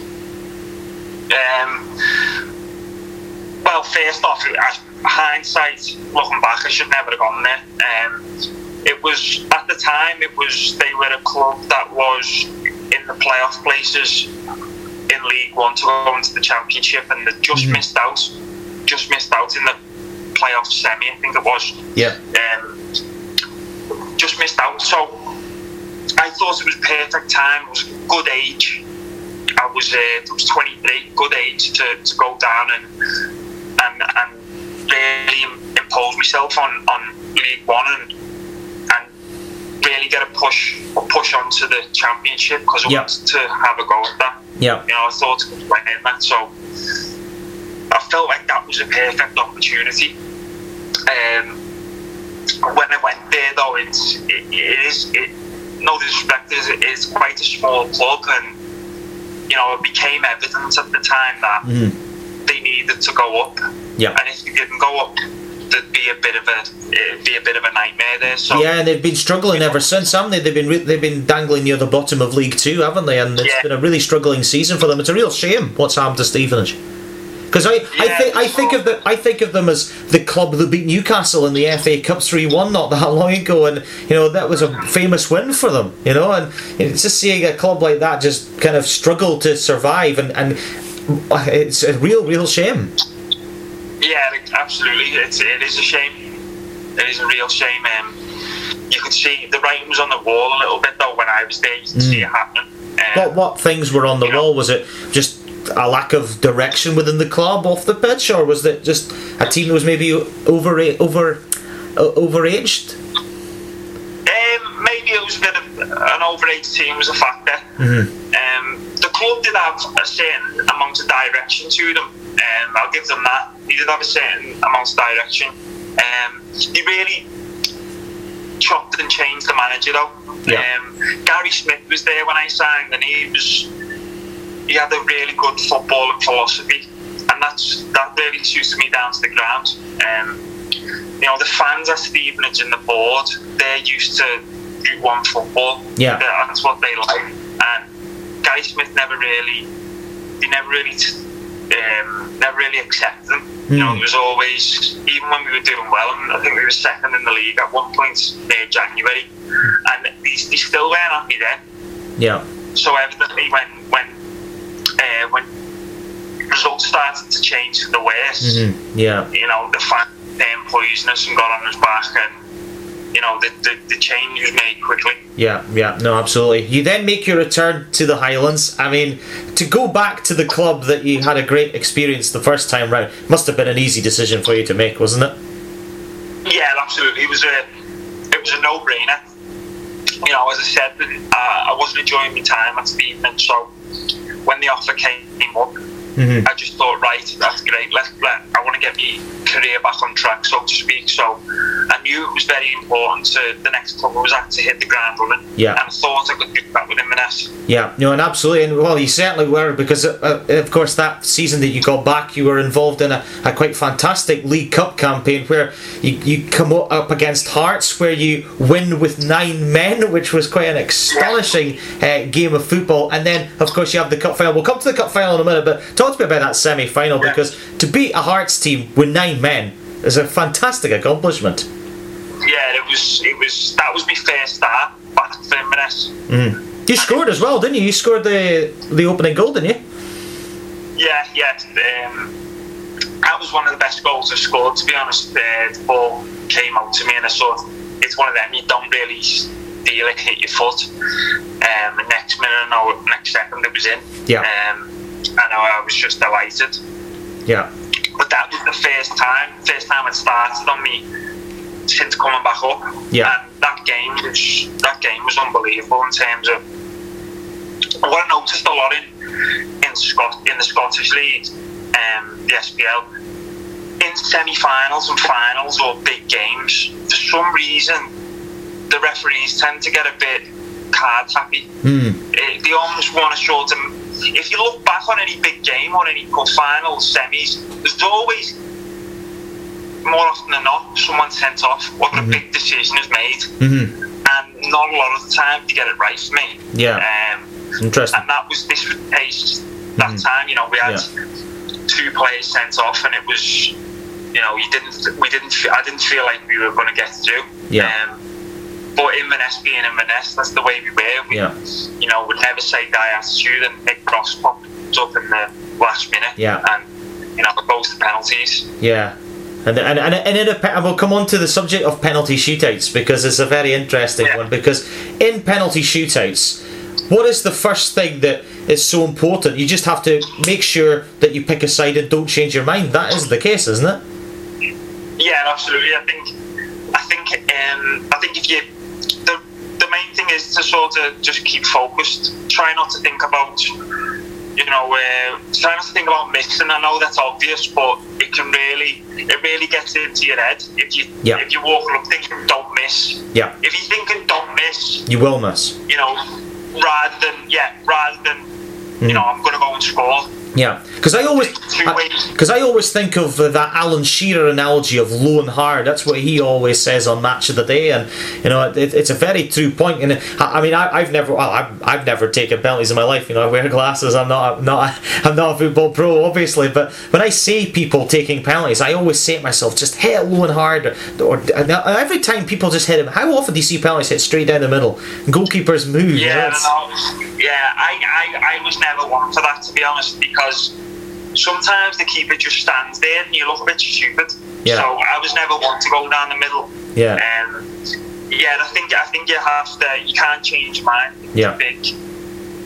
well, first off, as hindsight, looking back, I should never have gone there. Um, it was at the time, it was they were a club that was in the playoff places in League One to go into the Championship, and they just missed out, just missed out in the playoff semi, I think it was Yeah. um, just missed out. So I thought it was perfect time. It was good age. I was uh, I was 23, good age to, to go down and and and really impose myself on, on League One and and really get a push push onto the Championship because I Yeah. wanted to have a go at that. Yeah. You know, I thought I was winning that, so I felt like that was a perfect opportunity. Um, when I went there, though, it's it, it is it, no disrespect, it is quite a small club, and you know, it became evident at the time that they needed to go up, Yeah. and if you didn't go up, there'd be a bit of a it'd be a bit of a nightmare there. So Yeah, and they've been struggling ever since, haven't they? They've been re- they've been dangling near the bottom of League Two, haven't they? And it's Yeah. been a really struggling season for them. It's a real shame what's happened to Stevenage. Because I, I Yeah, think I think of the I think of them as the club that beat Newcastle in the FA Cup three one not that long ago, and you know that was a famous win for them. You know, and it's just seeing a club like that just kind of struggle to survive, and and it's a real real shame. Yeah, absolutely. It's it is a shame. It is a real shame. Um, you could see the writing was on the wall a little bit though when I was there. You could see it happening. Um, What what things were on the You know- wall? Was it just a lack of direction within the club off the pitch, or was it just a team that was maybe over over uh, overaged? Um, maybe it was a bit of an overage team was a factor. Um, the club did have a certain amount of direction to them. Um, I'll give them that. He did have a certain amount of direction. Um, he really chopped and changed the manager though. Yeah. Um, Gary Smith was there when I signed, and he was he had a really good footballing philosophy, and that's that really suited me down to the ground. Um, you know, the fans at Stevenage and the board, they're used to Route One football. Yeah. That's what they like. And Gary Smith never really, he never really, t- um, never really accepted them. You know, Hmm. it was always, even when we were doing well, and I think we were second in the league at one point near January, and they, they still weren't happy then. Yeah, So evidently, when when uh, when results started to change for the worse, Mhm. yeah, you know, the fan turned poisonous and got on his back, and you know, the, the, the change was made quickly. yeah, yeah. No, absolutely. You then make your return to the Highlands. I mean, to go back to the club that you had a great experience the first time round must have been an easy decision for you to make, wasn't it? Yeah, absolutely. It was a it was a no brainer. You know, as I said, uh, I wasn't enjoying my time at Stevenage, so when the offer came up, Mhm. I just thought, right, that's great. Let, let I want to get my career back on track, so to speak. So I knew it was very important to the next club I was at to hit the ground running. Yeah. And I thought I could do that with Inverness. Yeah, no, and absolutely, and well, you certainly were because, uh, uh, of course, that season that you got back, you were involved in a, a quite fantastic League Cup campaign where you, you come up against Hearts, where you win with nine men, which was quite an astonishing uh, game of football. And then, of course, you have the cup final. We'll come to the cup final in a minute, but talk to me about that semi final Yeah. because to beat a Hearts team with nine men is a fantastic accomplishment. Yeah, it was it was that was my first start back for Inverness. You scored as well, didn't you? You scored the the opening goal, didn't you? Yeah, yeah. Um, that was one of the best goals I've scored, to be honest. Uh, the ball came out to me, and I thought it's one of them you don't really feel it hit your foot. Um, the next minute, or next second, it was in. Yeah. Um, and I, I was just delighted. Yeah. But that was the first time, first time it started on me since coming back up. Yeah. And that game was that game was unbelievable in terms of what I noticed a lot in in Scot in the Scottish League, um, the SPL, in semi-finals and finals or big games, for some reason, the referees tend to get a bit card happy. Mm. Uh, they almost want to sort of. If you look back on any big game or any cup finals, semis, there's always more often than not someone sent off or a big decision is made, hmm and not a lot of the time to get it right for me. Yeah. Um, Interesting. and that was this was the case that Mhm. time. You know, we had Yeah. two players sent off, and it was, you know, you didn't, we didn't, I didn't feel like we were going to get through. Yeah. Um, but Inverness being Inverness, that's the way we were. We, Yeah. You know, would never say die attitude, and Nick Ross popped up in the last minute. Yeah. And you know, goes to penalties. Yeah. And, and, and, and in a, we'll come on to the subject of penalty shootouts because it's a very interesting Yeah. one. Because in penalty shootouts, what is the first thing that is so important? You just have to make sure that you pick a side and don't change your mind. That is the case, isn't it? Yeah, absolutely. I think, I think, um, I think if you, main thing is to sort of just keep focused. Try not to think about, you know, uh, try not to think about missing. I know that's obvious, but it can really, it really gets into your head if you Yeah. if you walk up thinking don't miss. Yeah. If you're thinking don't miss, You will miss. you know, rather than yeah, rather than you know, I'm going to go and score. Yeah, because I always because I, always think of uh, that Alan Shearer analogy of low and hard. That's what he always says on Match of the Day, and you know it, it's a very true point. And I, I mean, I, I've never well, I've, I've never taken penalties in my life. You know, I wear glasses. I'm not I'm not I'm not a football pro, obviously. But when I see people taking penalties, I always say to myself, just hit it low and hard. Or, and every time people just hit him, how often do you see penalties hit straight down the middle? Goalkeepers move. you know, Yeah, yeah, I, I, I was never one for that to be honest because sometimes the keeper just stands there and you look a bit stupid. Yeah. So I was never one to go down the middle. Yeah. Um, yeah, I think I think you have to. You can't change your mind. It's Yeah. Big.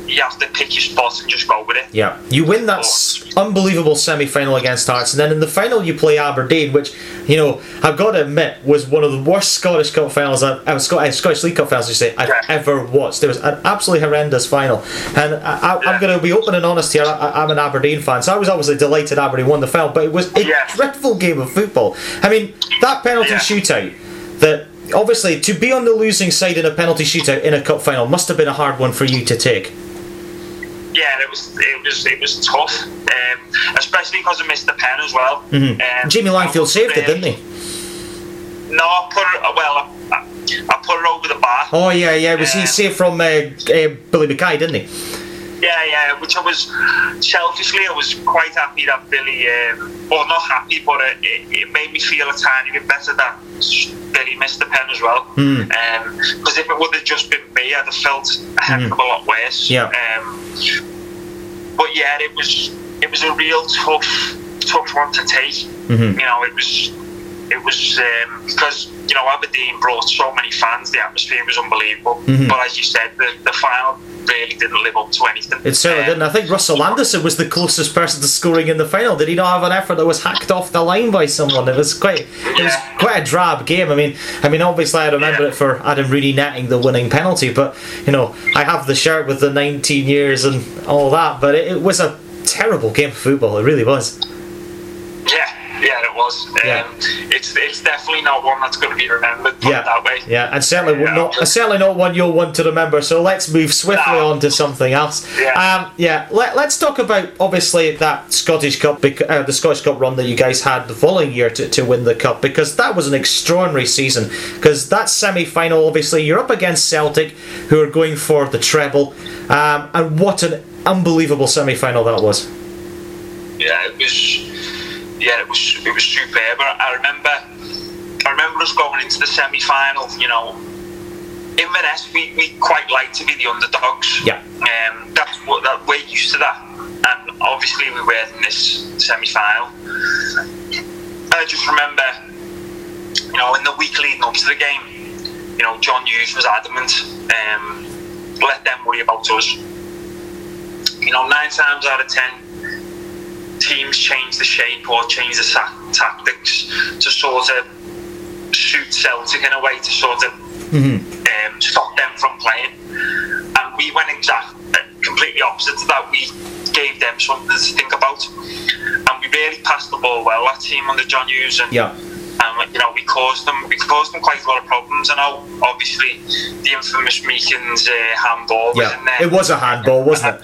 You have to pick your spot and just go with it. Yeah, you win that s- unbelievable semi final against Hearts, and then in the final you play Aberdeen, which, you know, I've got to admit was one of the worst Scottish Cup finals, I've, uh, Scot- Scottish League Cup finals, you say, I've Yeah. ever watched. It was an absolutely horrendous final. And I, I, I'm Yeah. going to be open and honest here, I, I'm an Aberdeen fan, so I was obviously delighted Aberdeen won the final, but it was a Yeah. dreadful game of football. I mean, that penalty shootout, that obviously to be on the losing side in a penalty shootout in a cup final must have been a hard one for you to take. Yeah, it was it was it was tough, um, especially because I missed the pen as well. Mhm. Um, Jamie Langfield saved it, didn't he? No, I put it. Well, I, I put it over the bar. Oh yeah, yeah. Was he Yeah. saved from uh, uh, Billy McKay, didn't he? Yeah, yeah. Which I was selfishly, I was quite happy that Billy. Um, well, not happy, but it, it, it made me feel a tiny bit better that Billy missed the pen as well. Hmm. Because if it would have just been me, I'd have felt a heck of a lot worse. Yeah. Um, but yeah, it was it was a real tough tough one to take. Mhm. You know, it was it was um, because you know Aberdeen brought so many fans. The atmosphere was unbelievable. Mhm. But as you said, the, the final really didn't live up to anything. It certainly Um, didn't. I think Russell Anderson was the closest person to scoring in the final. Did he not have an effort that was hacked off the line by someone? It was quite, it was quite a drab game. I mean, I mean, obviously I remember Yeah. it for Adam Rooney netting the winning penalty, but you know, I have the shirt with the 19 years and all that. But it, it was a terrible game of football. It really was. Yeah, it was. Yeah. Um, it's it's definitely not one that's going to be remembered Yeah, that way. yeah, and certainly Yeah. not certainly not one you'll want to remember. So let's move swiftly No. on to something else. Yeah. Um, yeah. Let, let's talk about obviously that Scottish Cup, uh, the Scottish Cup run that you guys had the following year to, to win the cup, because that was an extraordinary season. Because that semi-final, obviously, you're up against Celtic, who are going for the treble, um, and what an unbelievable semi-final that was. yeah, it was. Yeah, it was. It was superb. I remember. I remember us going into the semi-final. You know, Inverness, we, we quite like to be the underdogs. Yeah. Um, that's what that we're used to that, and obviously we were in this semi-final. I just remember, you know, in the week leading up to the game, you know, John Hughes was adamant, um, let them worry about us. You know, nine times out of ten, teams change the shape or change the sa- tactics to sort of suit Celtic in a way to sort of um, stop them from playing. And we went exact, uh, completely opposite to that. We gave them something to think about, and we really passed the ball well. That team under John Hughes, and, Yeah. and you know, we caused them we caused them quite a lot of problems. I know, obviously, the infamous Meekings uh, handball was Yeah, in there. it was a handball, wasn't it?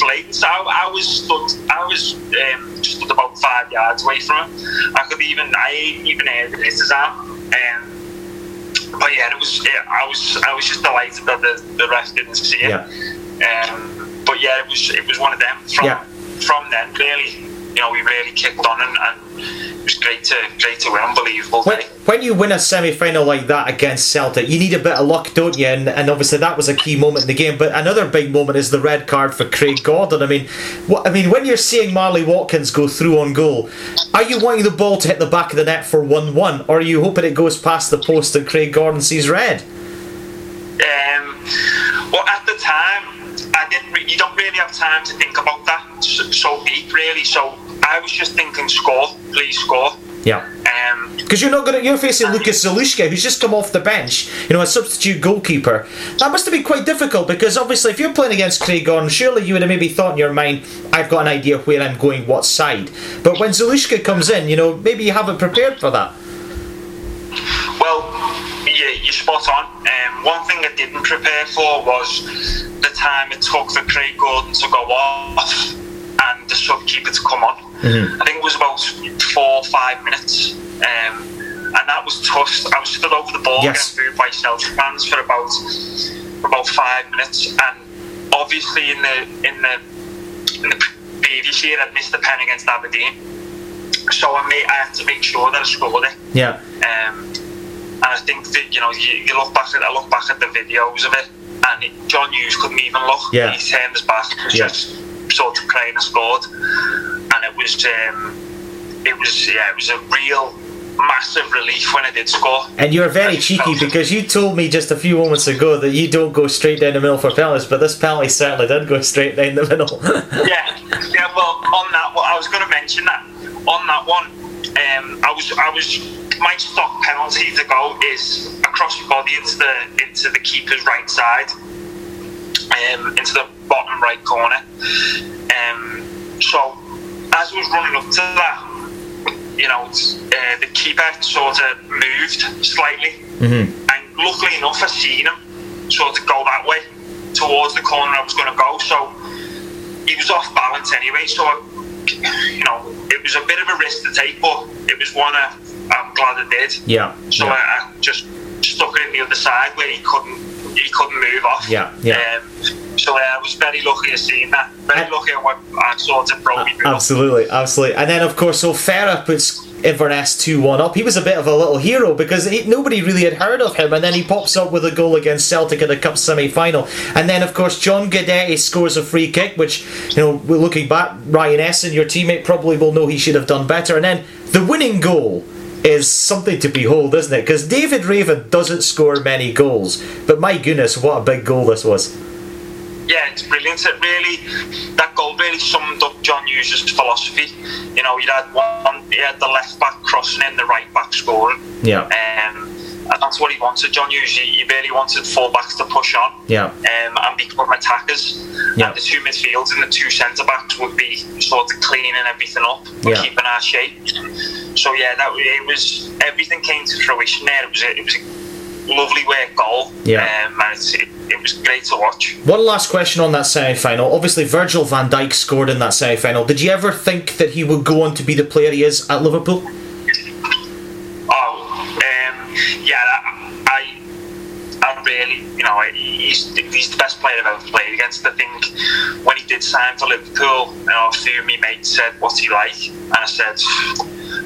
It blatant. So I, I was stood, I was um, stood about five yards away from him. I could even, I even heard his arm. Um, but yeah, it was. Yeah, I was, I was just delighted that the, the ref didn't see it. Yeah. Um, but yeah, it was, it was one of them. From Yeah. from then, really, you know, we really kicked on, and, and it was great to, great to win. Unbelievable. When, when you win a semi final like that against Celtic, you need a bit of luck, don't you? And, and obviously that was a key moment in the game. But another big moment is the red card for Craig Gordon. I mean, what, I mean, when you're seeing Marley Watkins go through on goal, are you wanting the ball to hit the back of the net for one-one, or are you hoping it goes past the post and Craig Gordon sees red? Um, well, at the time, I didn't. Re- you don't really have time to think about that so, so deep, really. So I was just thinking, score, please score. Yeah. Um, Because you're not going to, you're facing Lukasz Zaluska, who's just come off the bench, you know, a substitute goalkeeper. That must have been quite difficult because obviously, if you're playing against Craig Gordon, surely you would have maybe thought in your mind, I've got an idea where I'm going, what side. But when Zalushka comes in, you know, maybe you haven't prepared for that. well, yeah, you're spot on. Um, one thing I didn't prepare for was the time it took for Craig Gordon to go off and the sub keeper to come on. I think it was about four or five minutes. Um, and that was tough. I was stood over the ball Yes. booed by Celtic fans for about for about five minutes. And obviously, in the in the in the previous year, I'd missed the pen against Aberdeen, so I made, I had to make sure that I scored it. Yeah. Um, and I think that you know you, you look back at I look back at the videos of it, and it, John Hughes couldn't even look. Yeah. He turned his back, was Yeah. Sort of praying and scored, and it was um, it was yeah it was a real massive relief when I did score. And you're very cheeky because you told me just a few moments ago that you don't go straight down the middle for penalties, but this penalty certainly did go straight down the middle. yeah, yeah. Well, on that, well, I was going to mention that on that one. Um, I was, I was. My stock penalty to go is across your body into the into the keeper's right side, um, into the bottom right corner. Um, so as I was running up to that, you know, uh, the keeper sort of moved slightly, and luckily enough, I seen him sort of go that way towards the corner I was going to go. So he was off balance anyway, so you know it was a bit of a risk to take, but it was one I, I'm glad I did. yeah. So yeah. I, I just stuck it in the other side where he couldn't he couldn't move off. Yeah, yeah. Um, so yeah, I was very lucky to see that. Very And- lucky I, I sort of broke me move. Absolutely, absolutely. And then, of course, Ofere puts Inverness 2 1 up. He was a bit of a little hero because he, nobody really had heard of him. And then he pops up with a goal against Celtic in the Cup semi final. And then, of course, John Guidetti scores a free kick, which, you know, we're looking back, Ryan Esson, your teammate, probably will know he should have done better. And then the winning goal is something to behold, isn't it? Because David Raven doesn't score many goals. But my goodness, what a big goal this was. yeah, it's brilliant. It really, that goal really summed up John Hughes' philosophy. You know, he had one, he had the left back crossing in, the right back scoring. Yeah. Um, and that's what he wanted, John Hughes. He, really wanted full-backs to push on Yeah. um, and become attackers. Yeah. And the two midfields and the two centre-backs would be sort of cleaning everything up, Yeah. keeping our shape. So yeah, that it was everything came to fruition there. It was a, it was a lovely work goal. Yeah. Um, and it, it was great to watch. One last question on that semi final. Obviously, Virgil van Dijk scored in that semi final. Did you ever think that he would go on to be the player he is at Liverpool? Oh, um, yeah, I, really, you know, he's, he's the best player I've ever played against. I think when he did sign for Liverpool, you know, a few of my mates said, "What's he like?" And I said,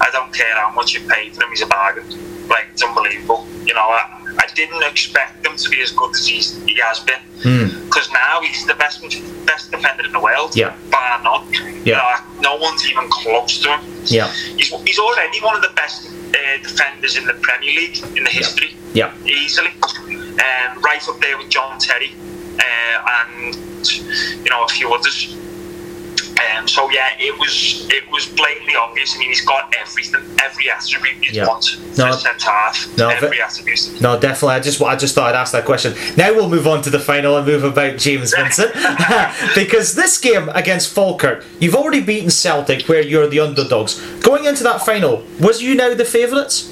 "I don't care how much you pay for him. He's a bargain. Like it's unbelievable. You know, I, I didn't expect him to be as good as he's, he has been. Because now he's the best best defender in the world, Yeah. bar none. Yeah. You know, no one's even close to him. Yeah. He's, he's already one of the best uh, defenders in the Premier League in the history, Yeah. easily. Um, right up there with John Terry uh, and you know a few others. Um, so yeah, it was it was blatantly obvious. I mean, he's got everything, every attribute you'd Yeah. want No, for centre half. no, every but- attribute. No, definitely. I just I just thought I'd ask that question. Now we'll move on to the final and move about James Vincent because this game against Falkirk, you've already beaten Celtic, where you're the underdogs. Going going into that final, was you now the favourites?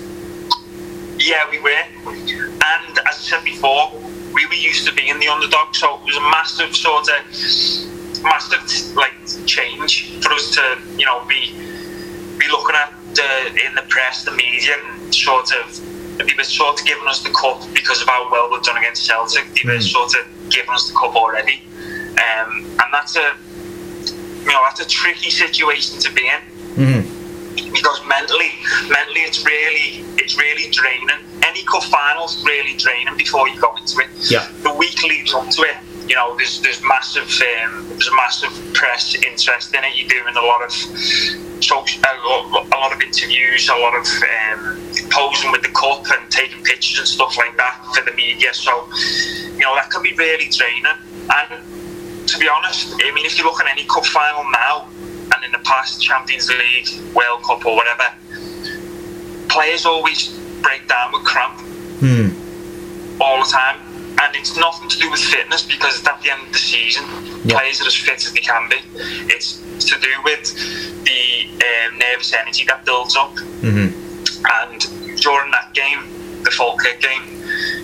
Yeah, we were. And as I said before, we were used to being the underdog, so it was a massive sort of massive like change for us to, you know, be be looking at the in the press, the media, and sort of they were sort of giving us the cup because of how well we've done against Celtic. They were Mm. sort of giving us the cup already, um, and that's a you know that's a tricky situation to be in Mm-hmm. Because mentally, mentally it's really it's really draining. Any cup finals really draining before you go into it. Yeah. The week leads up to it, you know, there's there's massive um, there's a massive press interest in it. You're doing a lot of social, a lot, a lot of interviews, a lot of um, posing with the cup and taking pictures and stuff like that for the media. So, you know, that can be really draining. And to be honest, I mean, if you look at any cup final now and in the past Champions League, World Cup, or whatever, players always break down with cramp Hmm. all the time. And it's nothing to do with fitness because it's at the end of the season. Yeah. Players are as fit as they can be. It's to do with the um, nervous energy that builds up. Mm-hmm. And during that game, the Falkirk game,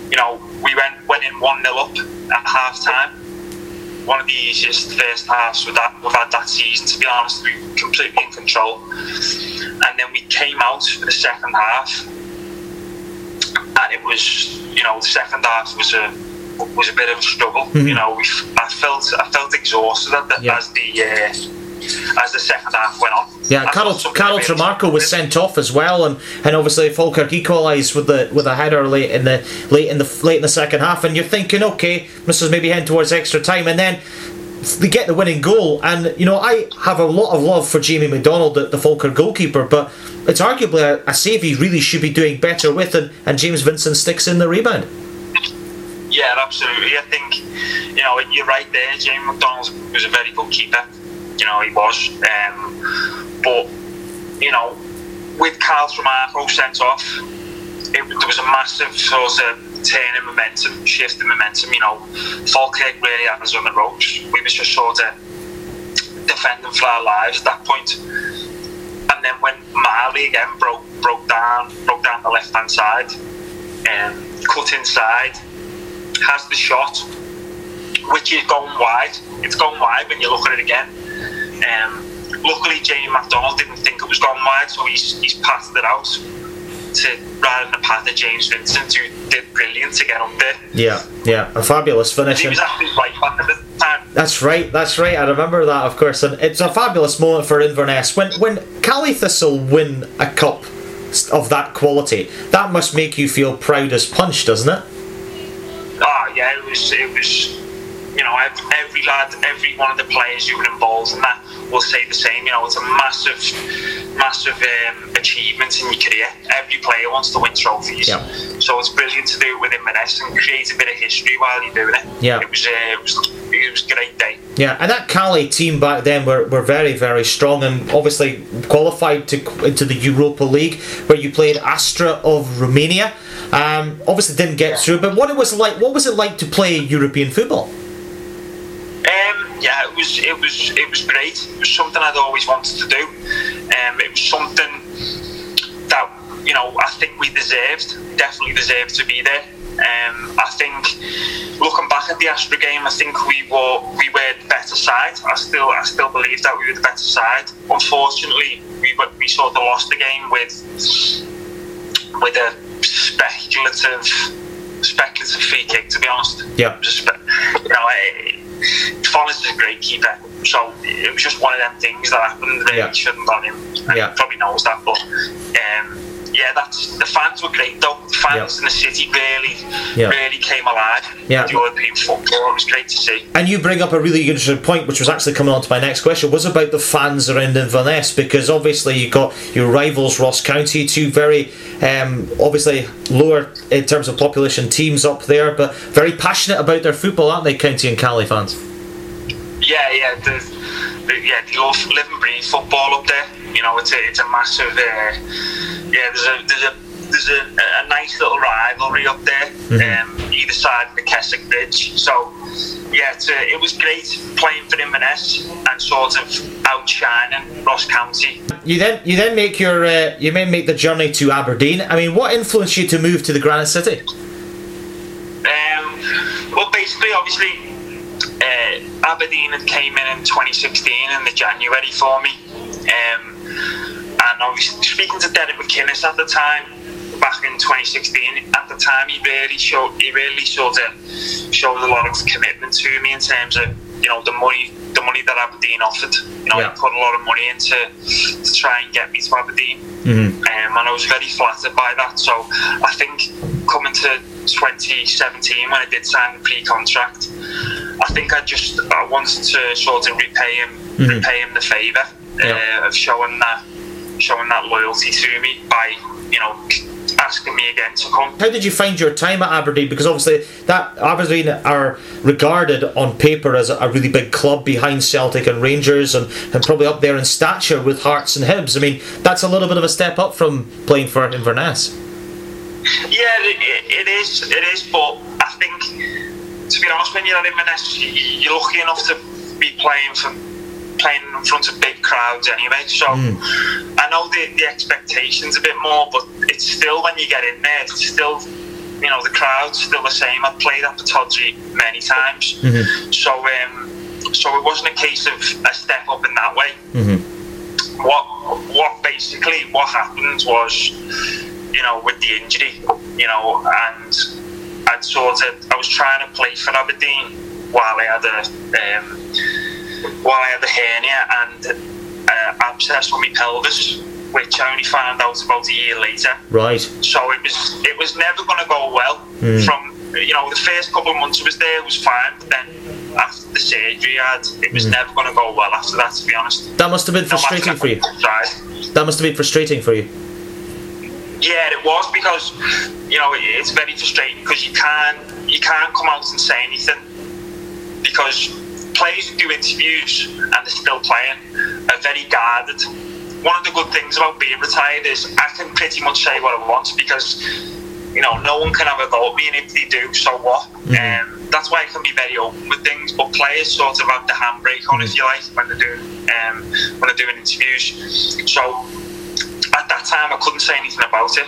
you know, we went went in 1 0 up at half time. One of the easiest first halves we've had, we've had that season, to be honest. We were completely in control. And then we came out for the second half, and it was, you know, the second half was a was a bit of a struggle. You know, we, I felt I felt exhausted at the, Yeah. as the uh, as the second half went on. Yeah, I Carl, Carl Tremarco was sent off as well, and, and obviously Falkirk equalised with the with a header late in the late in the late in the second half, and you're thinking, okay, this is maybe heading towards extra time, and then they get the winning goal, and you know I have a lot of love for Jamie McDonald, the, the Falkirk goalkeeper, but it's arguably a, a save he really should be doing better with, and, and James Vincent sticks in the rebound. Yeah, absolutely. I think you know you're right there. Jamie McDonald was a very good keeper. You know he was, um, but you know with Carl Tremarco sent off, it, there was a massive sort of turn in momentum, shift in momentum. You know, Falkirk really had us on the ropes. We was just sort of defending for our lives at that point. And then when Marley again broke broke down broke down the left hand side, um, cut inside, has the shot, which is going wide. It's going wide when you look at it again. Um, luckily, Jamie McDonald didn't think it was going wide, so he's, he's passed it out to rather than a pass to James Vincent, who did brilliant to get up there. Yeah, yeah, a fabulous finish. He was actually right back at the time. That's right, that's right. I remember that, of course, and it's a fabulous moment for Inverness when when Caley Thistle win a cup of that quality. That must make you feel proud as punch, doesn't it? Oh yeah, it was it was you know every lad, every one of the players who were involved in that will say the same. You know, it's a massive, massive um, achievement in your career. Every player wants to win trophies, Yeah. so it's brilliant to do it with Inverness and create a bit of history while you're doing it. Yeah. it was uh, it was it was a great day. Yeah, and that Caley team back then were, were very very strong and obviously qualified to into the Europa League where you played Astra of Romania. Um, obviously didn't get through, but what it was like, what was it like to play European football? Um, yeah, it was it was it was great. It was something I'd always wanted to do. Um, it was something that you know I think we deserved, definitely deserved to be there. Um, I think looking back at the Astra game, I think we were we were the better side. I still I still believe that we were the better side. Unfortunately, we were, we sort of lost the game with with a speculative speculative free kick. To be honest, Yeah. It was you know, Fonness is a great keeper, so it was just one of them things that happened. Really Yeah. shouldn't have him. And Yeah. he probably knows that, but um, yeah, that's the fans were great though. The fans Yeah. in the city really, Yeah. really came alive. Yeah. with European football. It was great to see. And you bring up a really interesting point, which was actually coming on to my next question, was about the fans around Inverness, because obviously you got your rivals Ross County, two very um, obviously lower in terms of population teams up there, but very passionate about their football, aren't they, County and Caley fans? Yeah, yeah, the, the, yeah, they love live and breathe football up there. You know, it's a it's a massive. Uh, yeah, there's a there's a there's a, a nice little rivalry up there. Um, either side of the Kessock Bridge. So yeah, it's, uh, it was great playing for Inverness and sort of outshining Ross County. You then you then make your uh, you then make the journey to Aberdeen. I mean, what influenced you to move to the Granite City? Um, well, basically, obviously, uh, Aberdeen had came in in 2016 in the January for me, um, and obviously speaking to Derek McInnes at the time, back in 2016, at the time he really showed he really sort of showed a lot of commitment to me in terms of you know the money the money that Aberdeen offered. You know, Yeah. he put a lot of money into to try and get me to Aberdeen, Mm-hmm. um, and I was very flattered by that. So I think coming to 2017 when I did sign the pre-contract, I think I just I wanted to sort of repay him repay him the favour Yeah. uh, of showing that showing that loyalty to me by you know asking me again to come. How did you find your time at Aberdeen? Because obviously that Aberdeen are regarded on paper as a really big club behind Celtic and Rangers, and, and probably up there in stature with Hearts and Hibs. I mean, that's a little bit of a step up from playing for Inverness. Yeah, it, it, it is. It is. But I think, to be honest, when you're at Inverness, you're lucky enough to be playing for playing in front of big crowds anyway. So I know the, the expectations a bit more, but it's still when you get in there, it's still you know the crowd's still the same. I've played at Pittodrie many times, so um, so it wasn't a case of a step up in that way. What what basically what happened was you know, with the injury, you know, and I'd sort of, I was trying to play for Aberdeen while I had a, um, while I had a hernia and uh, abscess on my pelvis, which I only found out about a year later. Right. So it was, it was never going to go well. From you know, the first couple of months I was there it was fine, but then after the surgery I had, it was never going to go well after that. To be honest, That must have been No frustrating for you. tried. That must have been frustrating for you. Yeah, it was because you know it- it's very frustrating because you can't you can't come out and say anything because players who do interviews and they're still playing are very guarded. One of the good things about being retired is I can pretty much say what I want because you know no one can have a go at me, and if they do, so what? Um, that's why I can be very open with things. But players sort of have the handbrake on, if you like, when they're doing um, when they're doing interviews. So at that time I couldn't say anything about it.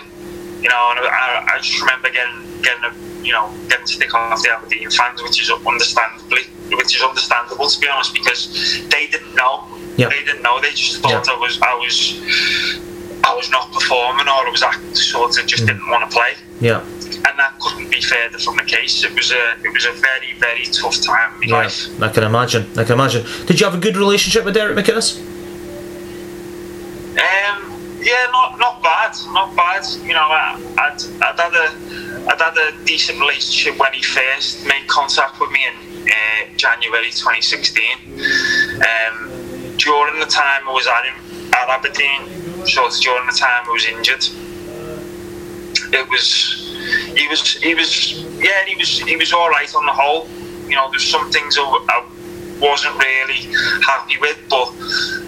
You know, and I, I just remember getting getting a you know getting stick off the Aberdeen fans, which is understandably which is understandable to be honest because they didn't know. Yeah. They didn't know. They just thought Yeah. I was I was I was not performing or I was act- sort of just didn't want to play. Yeah. And that couldn't be further from the case. It was a it was a very very tough time in my Yeah, life. I can imagine. I can imagine. Did you have a good relationship with Derek McInnes? Um, yeah, not not bad, not bad. You know, I, I'd, I'd had a I'd had a decent relationship when he first made contact with me in uh, January 2016. Um, during the time I was at at Aberdeen, so during the time I was injured, it was he was he was yeah he was he was all right on the whole. You know, there's some things I, I wasn't really happy with, but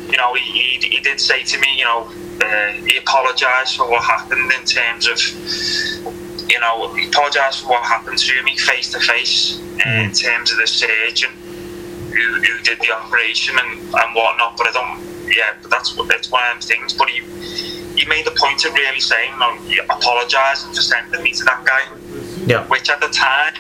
you know, he, he, he did say to me, you know, uh, he apologised for what happened in terms of, you know, he apologised for what happened to me face to face in mm-hmm. terms of the surgeon who, who did the operation and, and whatnot. But I don't, yeah, but that's what that's one of them things. But he he made the point of really saying, no, he apologising for sending me to that guy, Yeah. which at the time,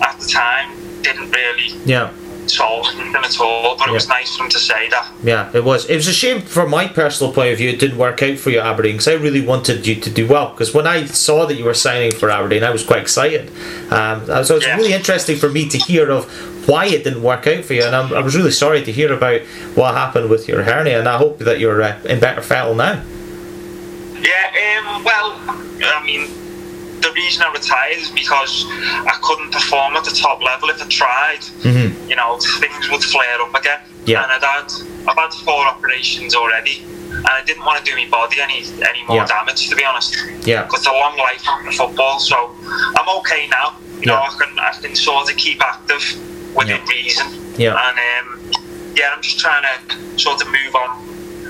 at the time, didn't really Yeah. Solve anything at all. But it was nice for him to say that. Yeah, it was. It was a shame from my personal point of view it didn't work out for you Aberdeen because I really wanted you to do well. Because when I saw that you were signing for Aberdeen, I was quite excited. Um, so it's Yeah. really interesting for me to hear of why it didn't work out for you, and I'm, I was really sorry to hear about what happened with your hernia. And I hope that you're uh, in better fettle now. Yeah, um, well, I mean, the reason I retired is because I couldn't perform at the top level if I tried. You know, things would flare up again. Yeah. And I'd had, I've had four operations already, and I didn't want to do my body any any more Yeah. damage, to be honest. Yeah. Because it's a long life in football, so I'm okay now. You know, Yeah. I can I can sort of keep active within Yeah. reason. Yeah. And um, yeah, I'm just trying to sort of move on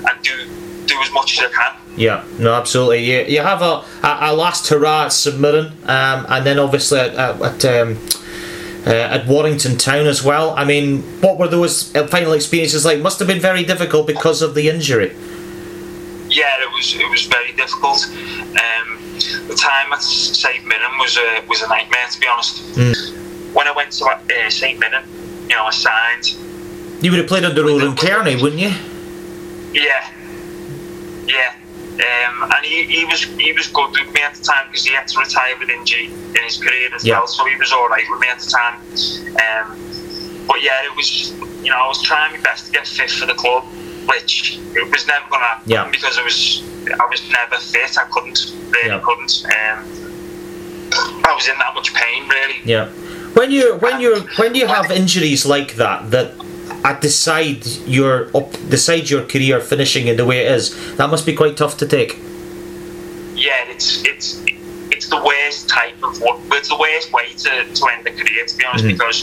and do do as much as I can. Yeah, no, absolutely. You, you have a, a, last hurrah at Mirren, um, and then obviously at, at, at, um, uh, at Warrington Town as well. I mean, what were those uh, final experiences like? Must have been very difficult because of the injury. Yeah, it was it was very difficult. Um, the time at St Mirren was a was a nightmare to be honest. Mm. When I went to uh, St Mirren, you know, I signed. You would have played under Oran Kearney, wouldn't you? Yeah, yeah. Um, and he, he was he was good with me at the time because he had to retire with injury in his career as Yeah. well, so he was all right with me at the time. Um, but yeah, it was you know I was trying my best to get fit for the club, which it was never to happen Yeah. because I was I was never fit. I couldn't really Yeah. couldn't. Um, I was in that much pain really. Yeah. When you when you when you have injuries like that that at decide your up decide your career finishing in the way it is, that must be quite tough to take. yeah, it's it's it's the worst type of work. It's the worst way to, to end a career, to be honest, Mhm. because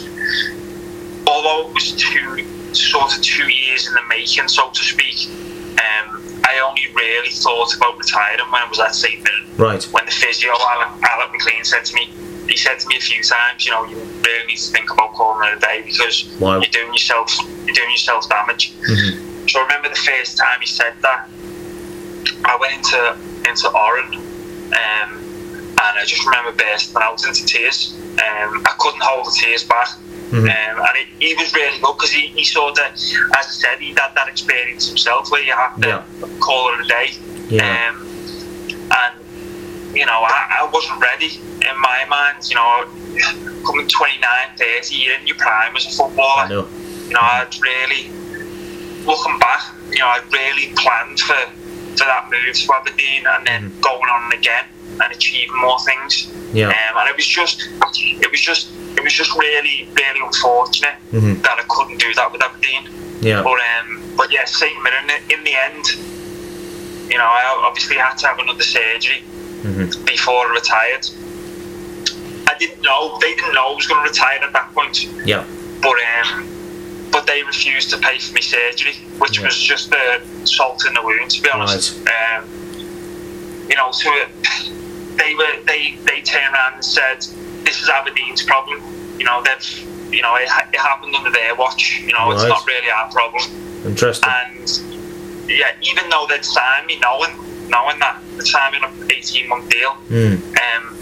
although it was two sort of two years in the making, so to speak, um, I only really thought about retiring when I was at St. Right. When the physio Alan, Alec McLean said to me, he said to me a few times, you know, you really need to think about calling it a day because Wow. you're doing yourself you're doing yourself damage. Mhm. So I remember the first time he said that, I went into into Oran, um, and I just remember bursting out into tears. Um, I couldn't hold the tears back, Mhm. um, and he, he was really good because he, he sort of, as I said, he'd had that experience himself where you have to Yeah. call it a day. Yeah. Um, and you know, I, I wasn't ready in my mind. You know, coming 29, 30, you're in your prime as a footballer know. you know, I'd really, looking back, you know, I'd really planned for, for that move to Aberdeen and then going on again and achieving more things. Yeah. Um, and it was just, it was just, it was just really, really unfortunate Mhm. that I couldn't do that with Aberdeen. Yeah. But um, but yeah, Saint Mirren in the end, you know, I obviously had to have another surgery Mhm. before I retired. I didn't know; they didn't know I was going to retire at that point Yeah. but um, but they refused to pay for my surgery, which Yeah. was just a salt in the wound, to be honest. Um, you know, so it, they were they they turned around and said, "This is Aberdeen's problem." You know, they've you know it, it happened under their watch. You know, it's not really our problem. Interesting. And yeah, even though they'd signed me, knowing knowing that signed me an eighteen month deal, Mm. um,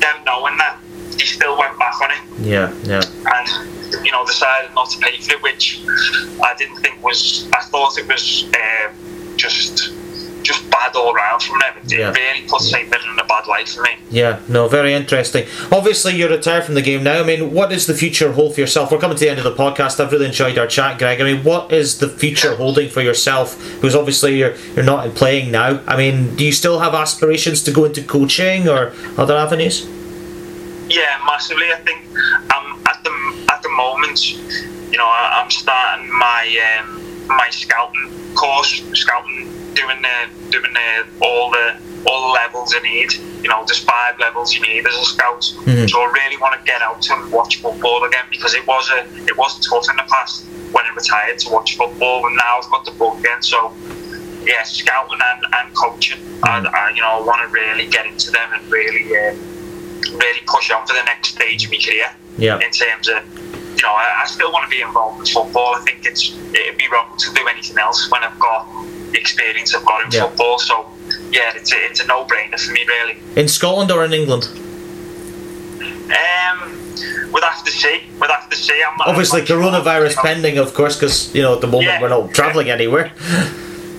them knowing that, they still went back on it Yeah. Yeah. and you know decided not to pay for it, which I didn't think was. I thought it was uh, just just bad all round from them. It Yeah. really put St Mirren in a bad light for me. Yeah, no, very interesting. Obviously, you're retired from the game now. I mean, what is the future hold for yourself? We're coming to the end of the podcast. I've really enjoyed our chat, Greg. I mean, what is the future holding for yourself? Because obviously you're you're not playing now. I mean, do you still have aspirations to go into coaching or other avenues? Yeah, massively. I think um, at the at the moment, you know, I, I'm starting my um, my scouting course, scouting, doing the doing the all the all the levels I need. You know, there's five levels you need as a scout. Mhm. So I really want to get out and watch football again because it was a it was tough in the past when I retired to watch football, and now I've got the bug again. So yeah, scouting and, and coaching. I, I, you know, I want to really get into them and really, uh, really push on for the next stage of my career. Yeah. In terms of, you know, I, I still want to be involved in football. I think it's it'd be wrong to do anything else when I've got experience I've got in Yeah. football. So yeah, it's a, it's a no brainer for me really. In Scotland or in England? Um, we'd have to see. We'd have to see. I'm, Obviously, I'm not sure. coronavirus pending, of course, because you know at the moment Yeah. we're not travelling anywhere.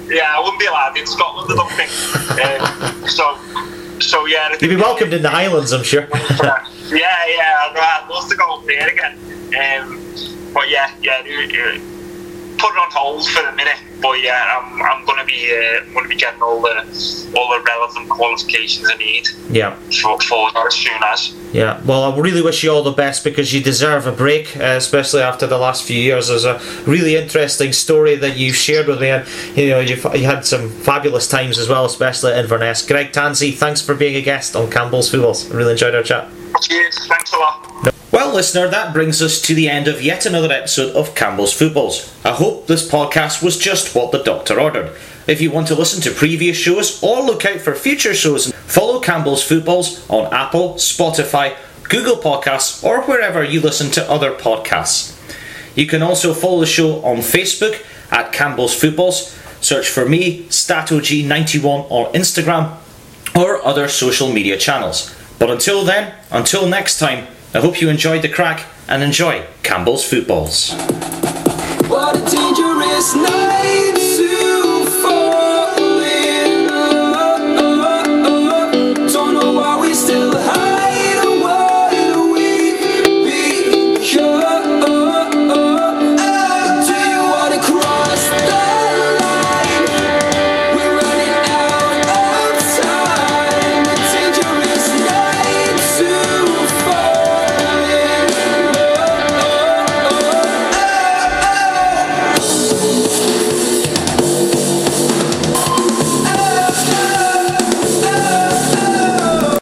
Yeah, I wouldn't be allowed in Scotland. I don't think. um, so, so yeah. You'd be welcomed in the Highlands, I'm sure. yeah, yeah, I'd, love to go up there again. Um, but yeah, yeah, put it on hold for a minute. But yeah, I'm, I'm gonna be uh, I'm gonna be getting all the all the relevant qualifications I need yeah. for, for that as soon as. Yeah, well, I really wish you all the best because you deserve a break, uh, especially after the last few years. There's a really interesting story that you've shared with me, and you know you've you had some fabulous times as well, especially at Inverness. Greg Tansey, thanks for being a guest on Campbell's Footballs. I really enjoyed our chat. Cheers, thanks a lot. Well, listener, that brings us to the end of yet another episode of Campbell's Footballs. I hope this podcast was just what the doctor ordered. If you want to listen to previous shows or look out for future shows, follow Campbell's Footballs on Apple, Spotify, Google Podcasts, or wherever you listen to other podcasts. You can also follow the show on Facebook at Campbell's Footballs. Search for me, StatOG91 on Instagram or other social media channels. But until then, until next time, I hope you enjoyed the crack and enjoy Campbell's Footballs. What a dangerous night!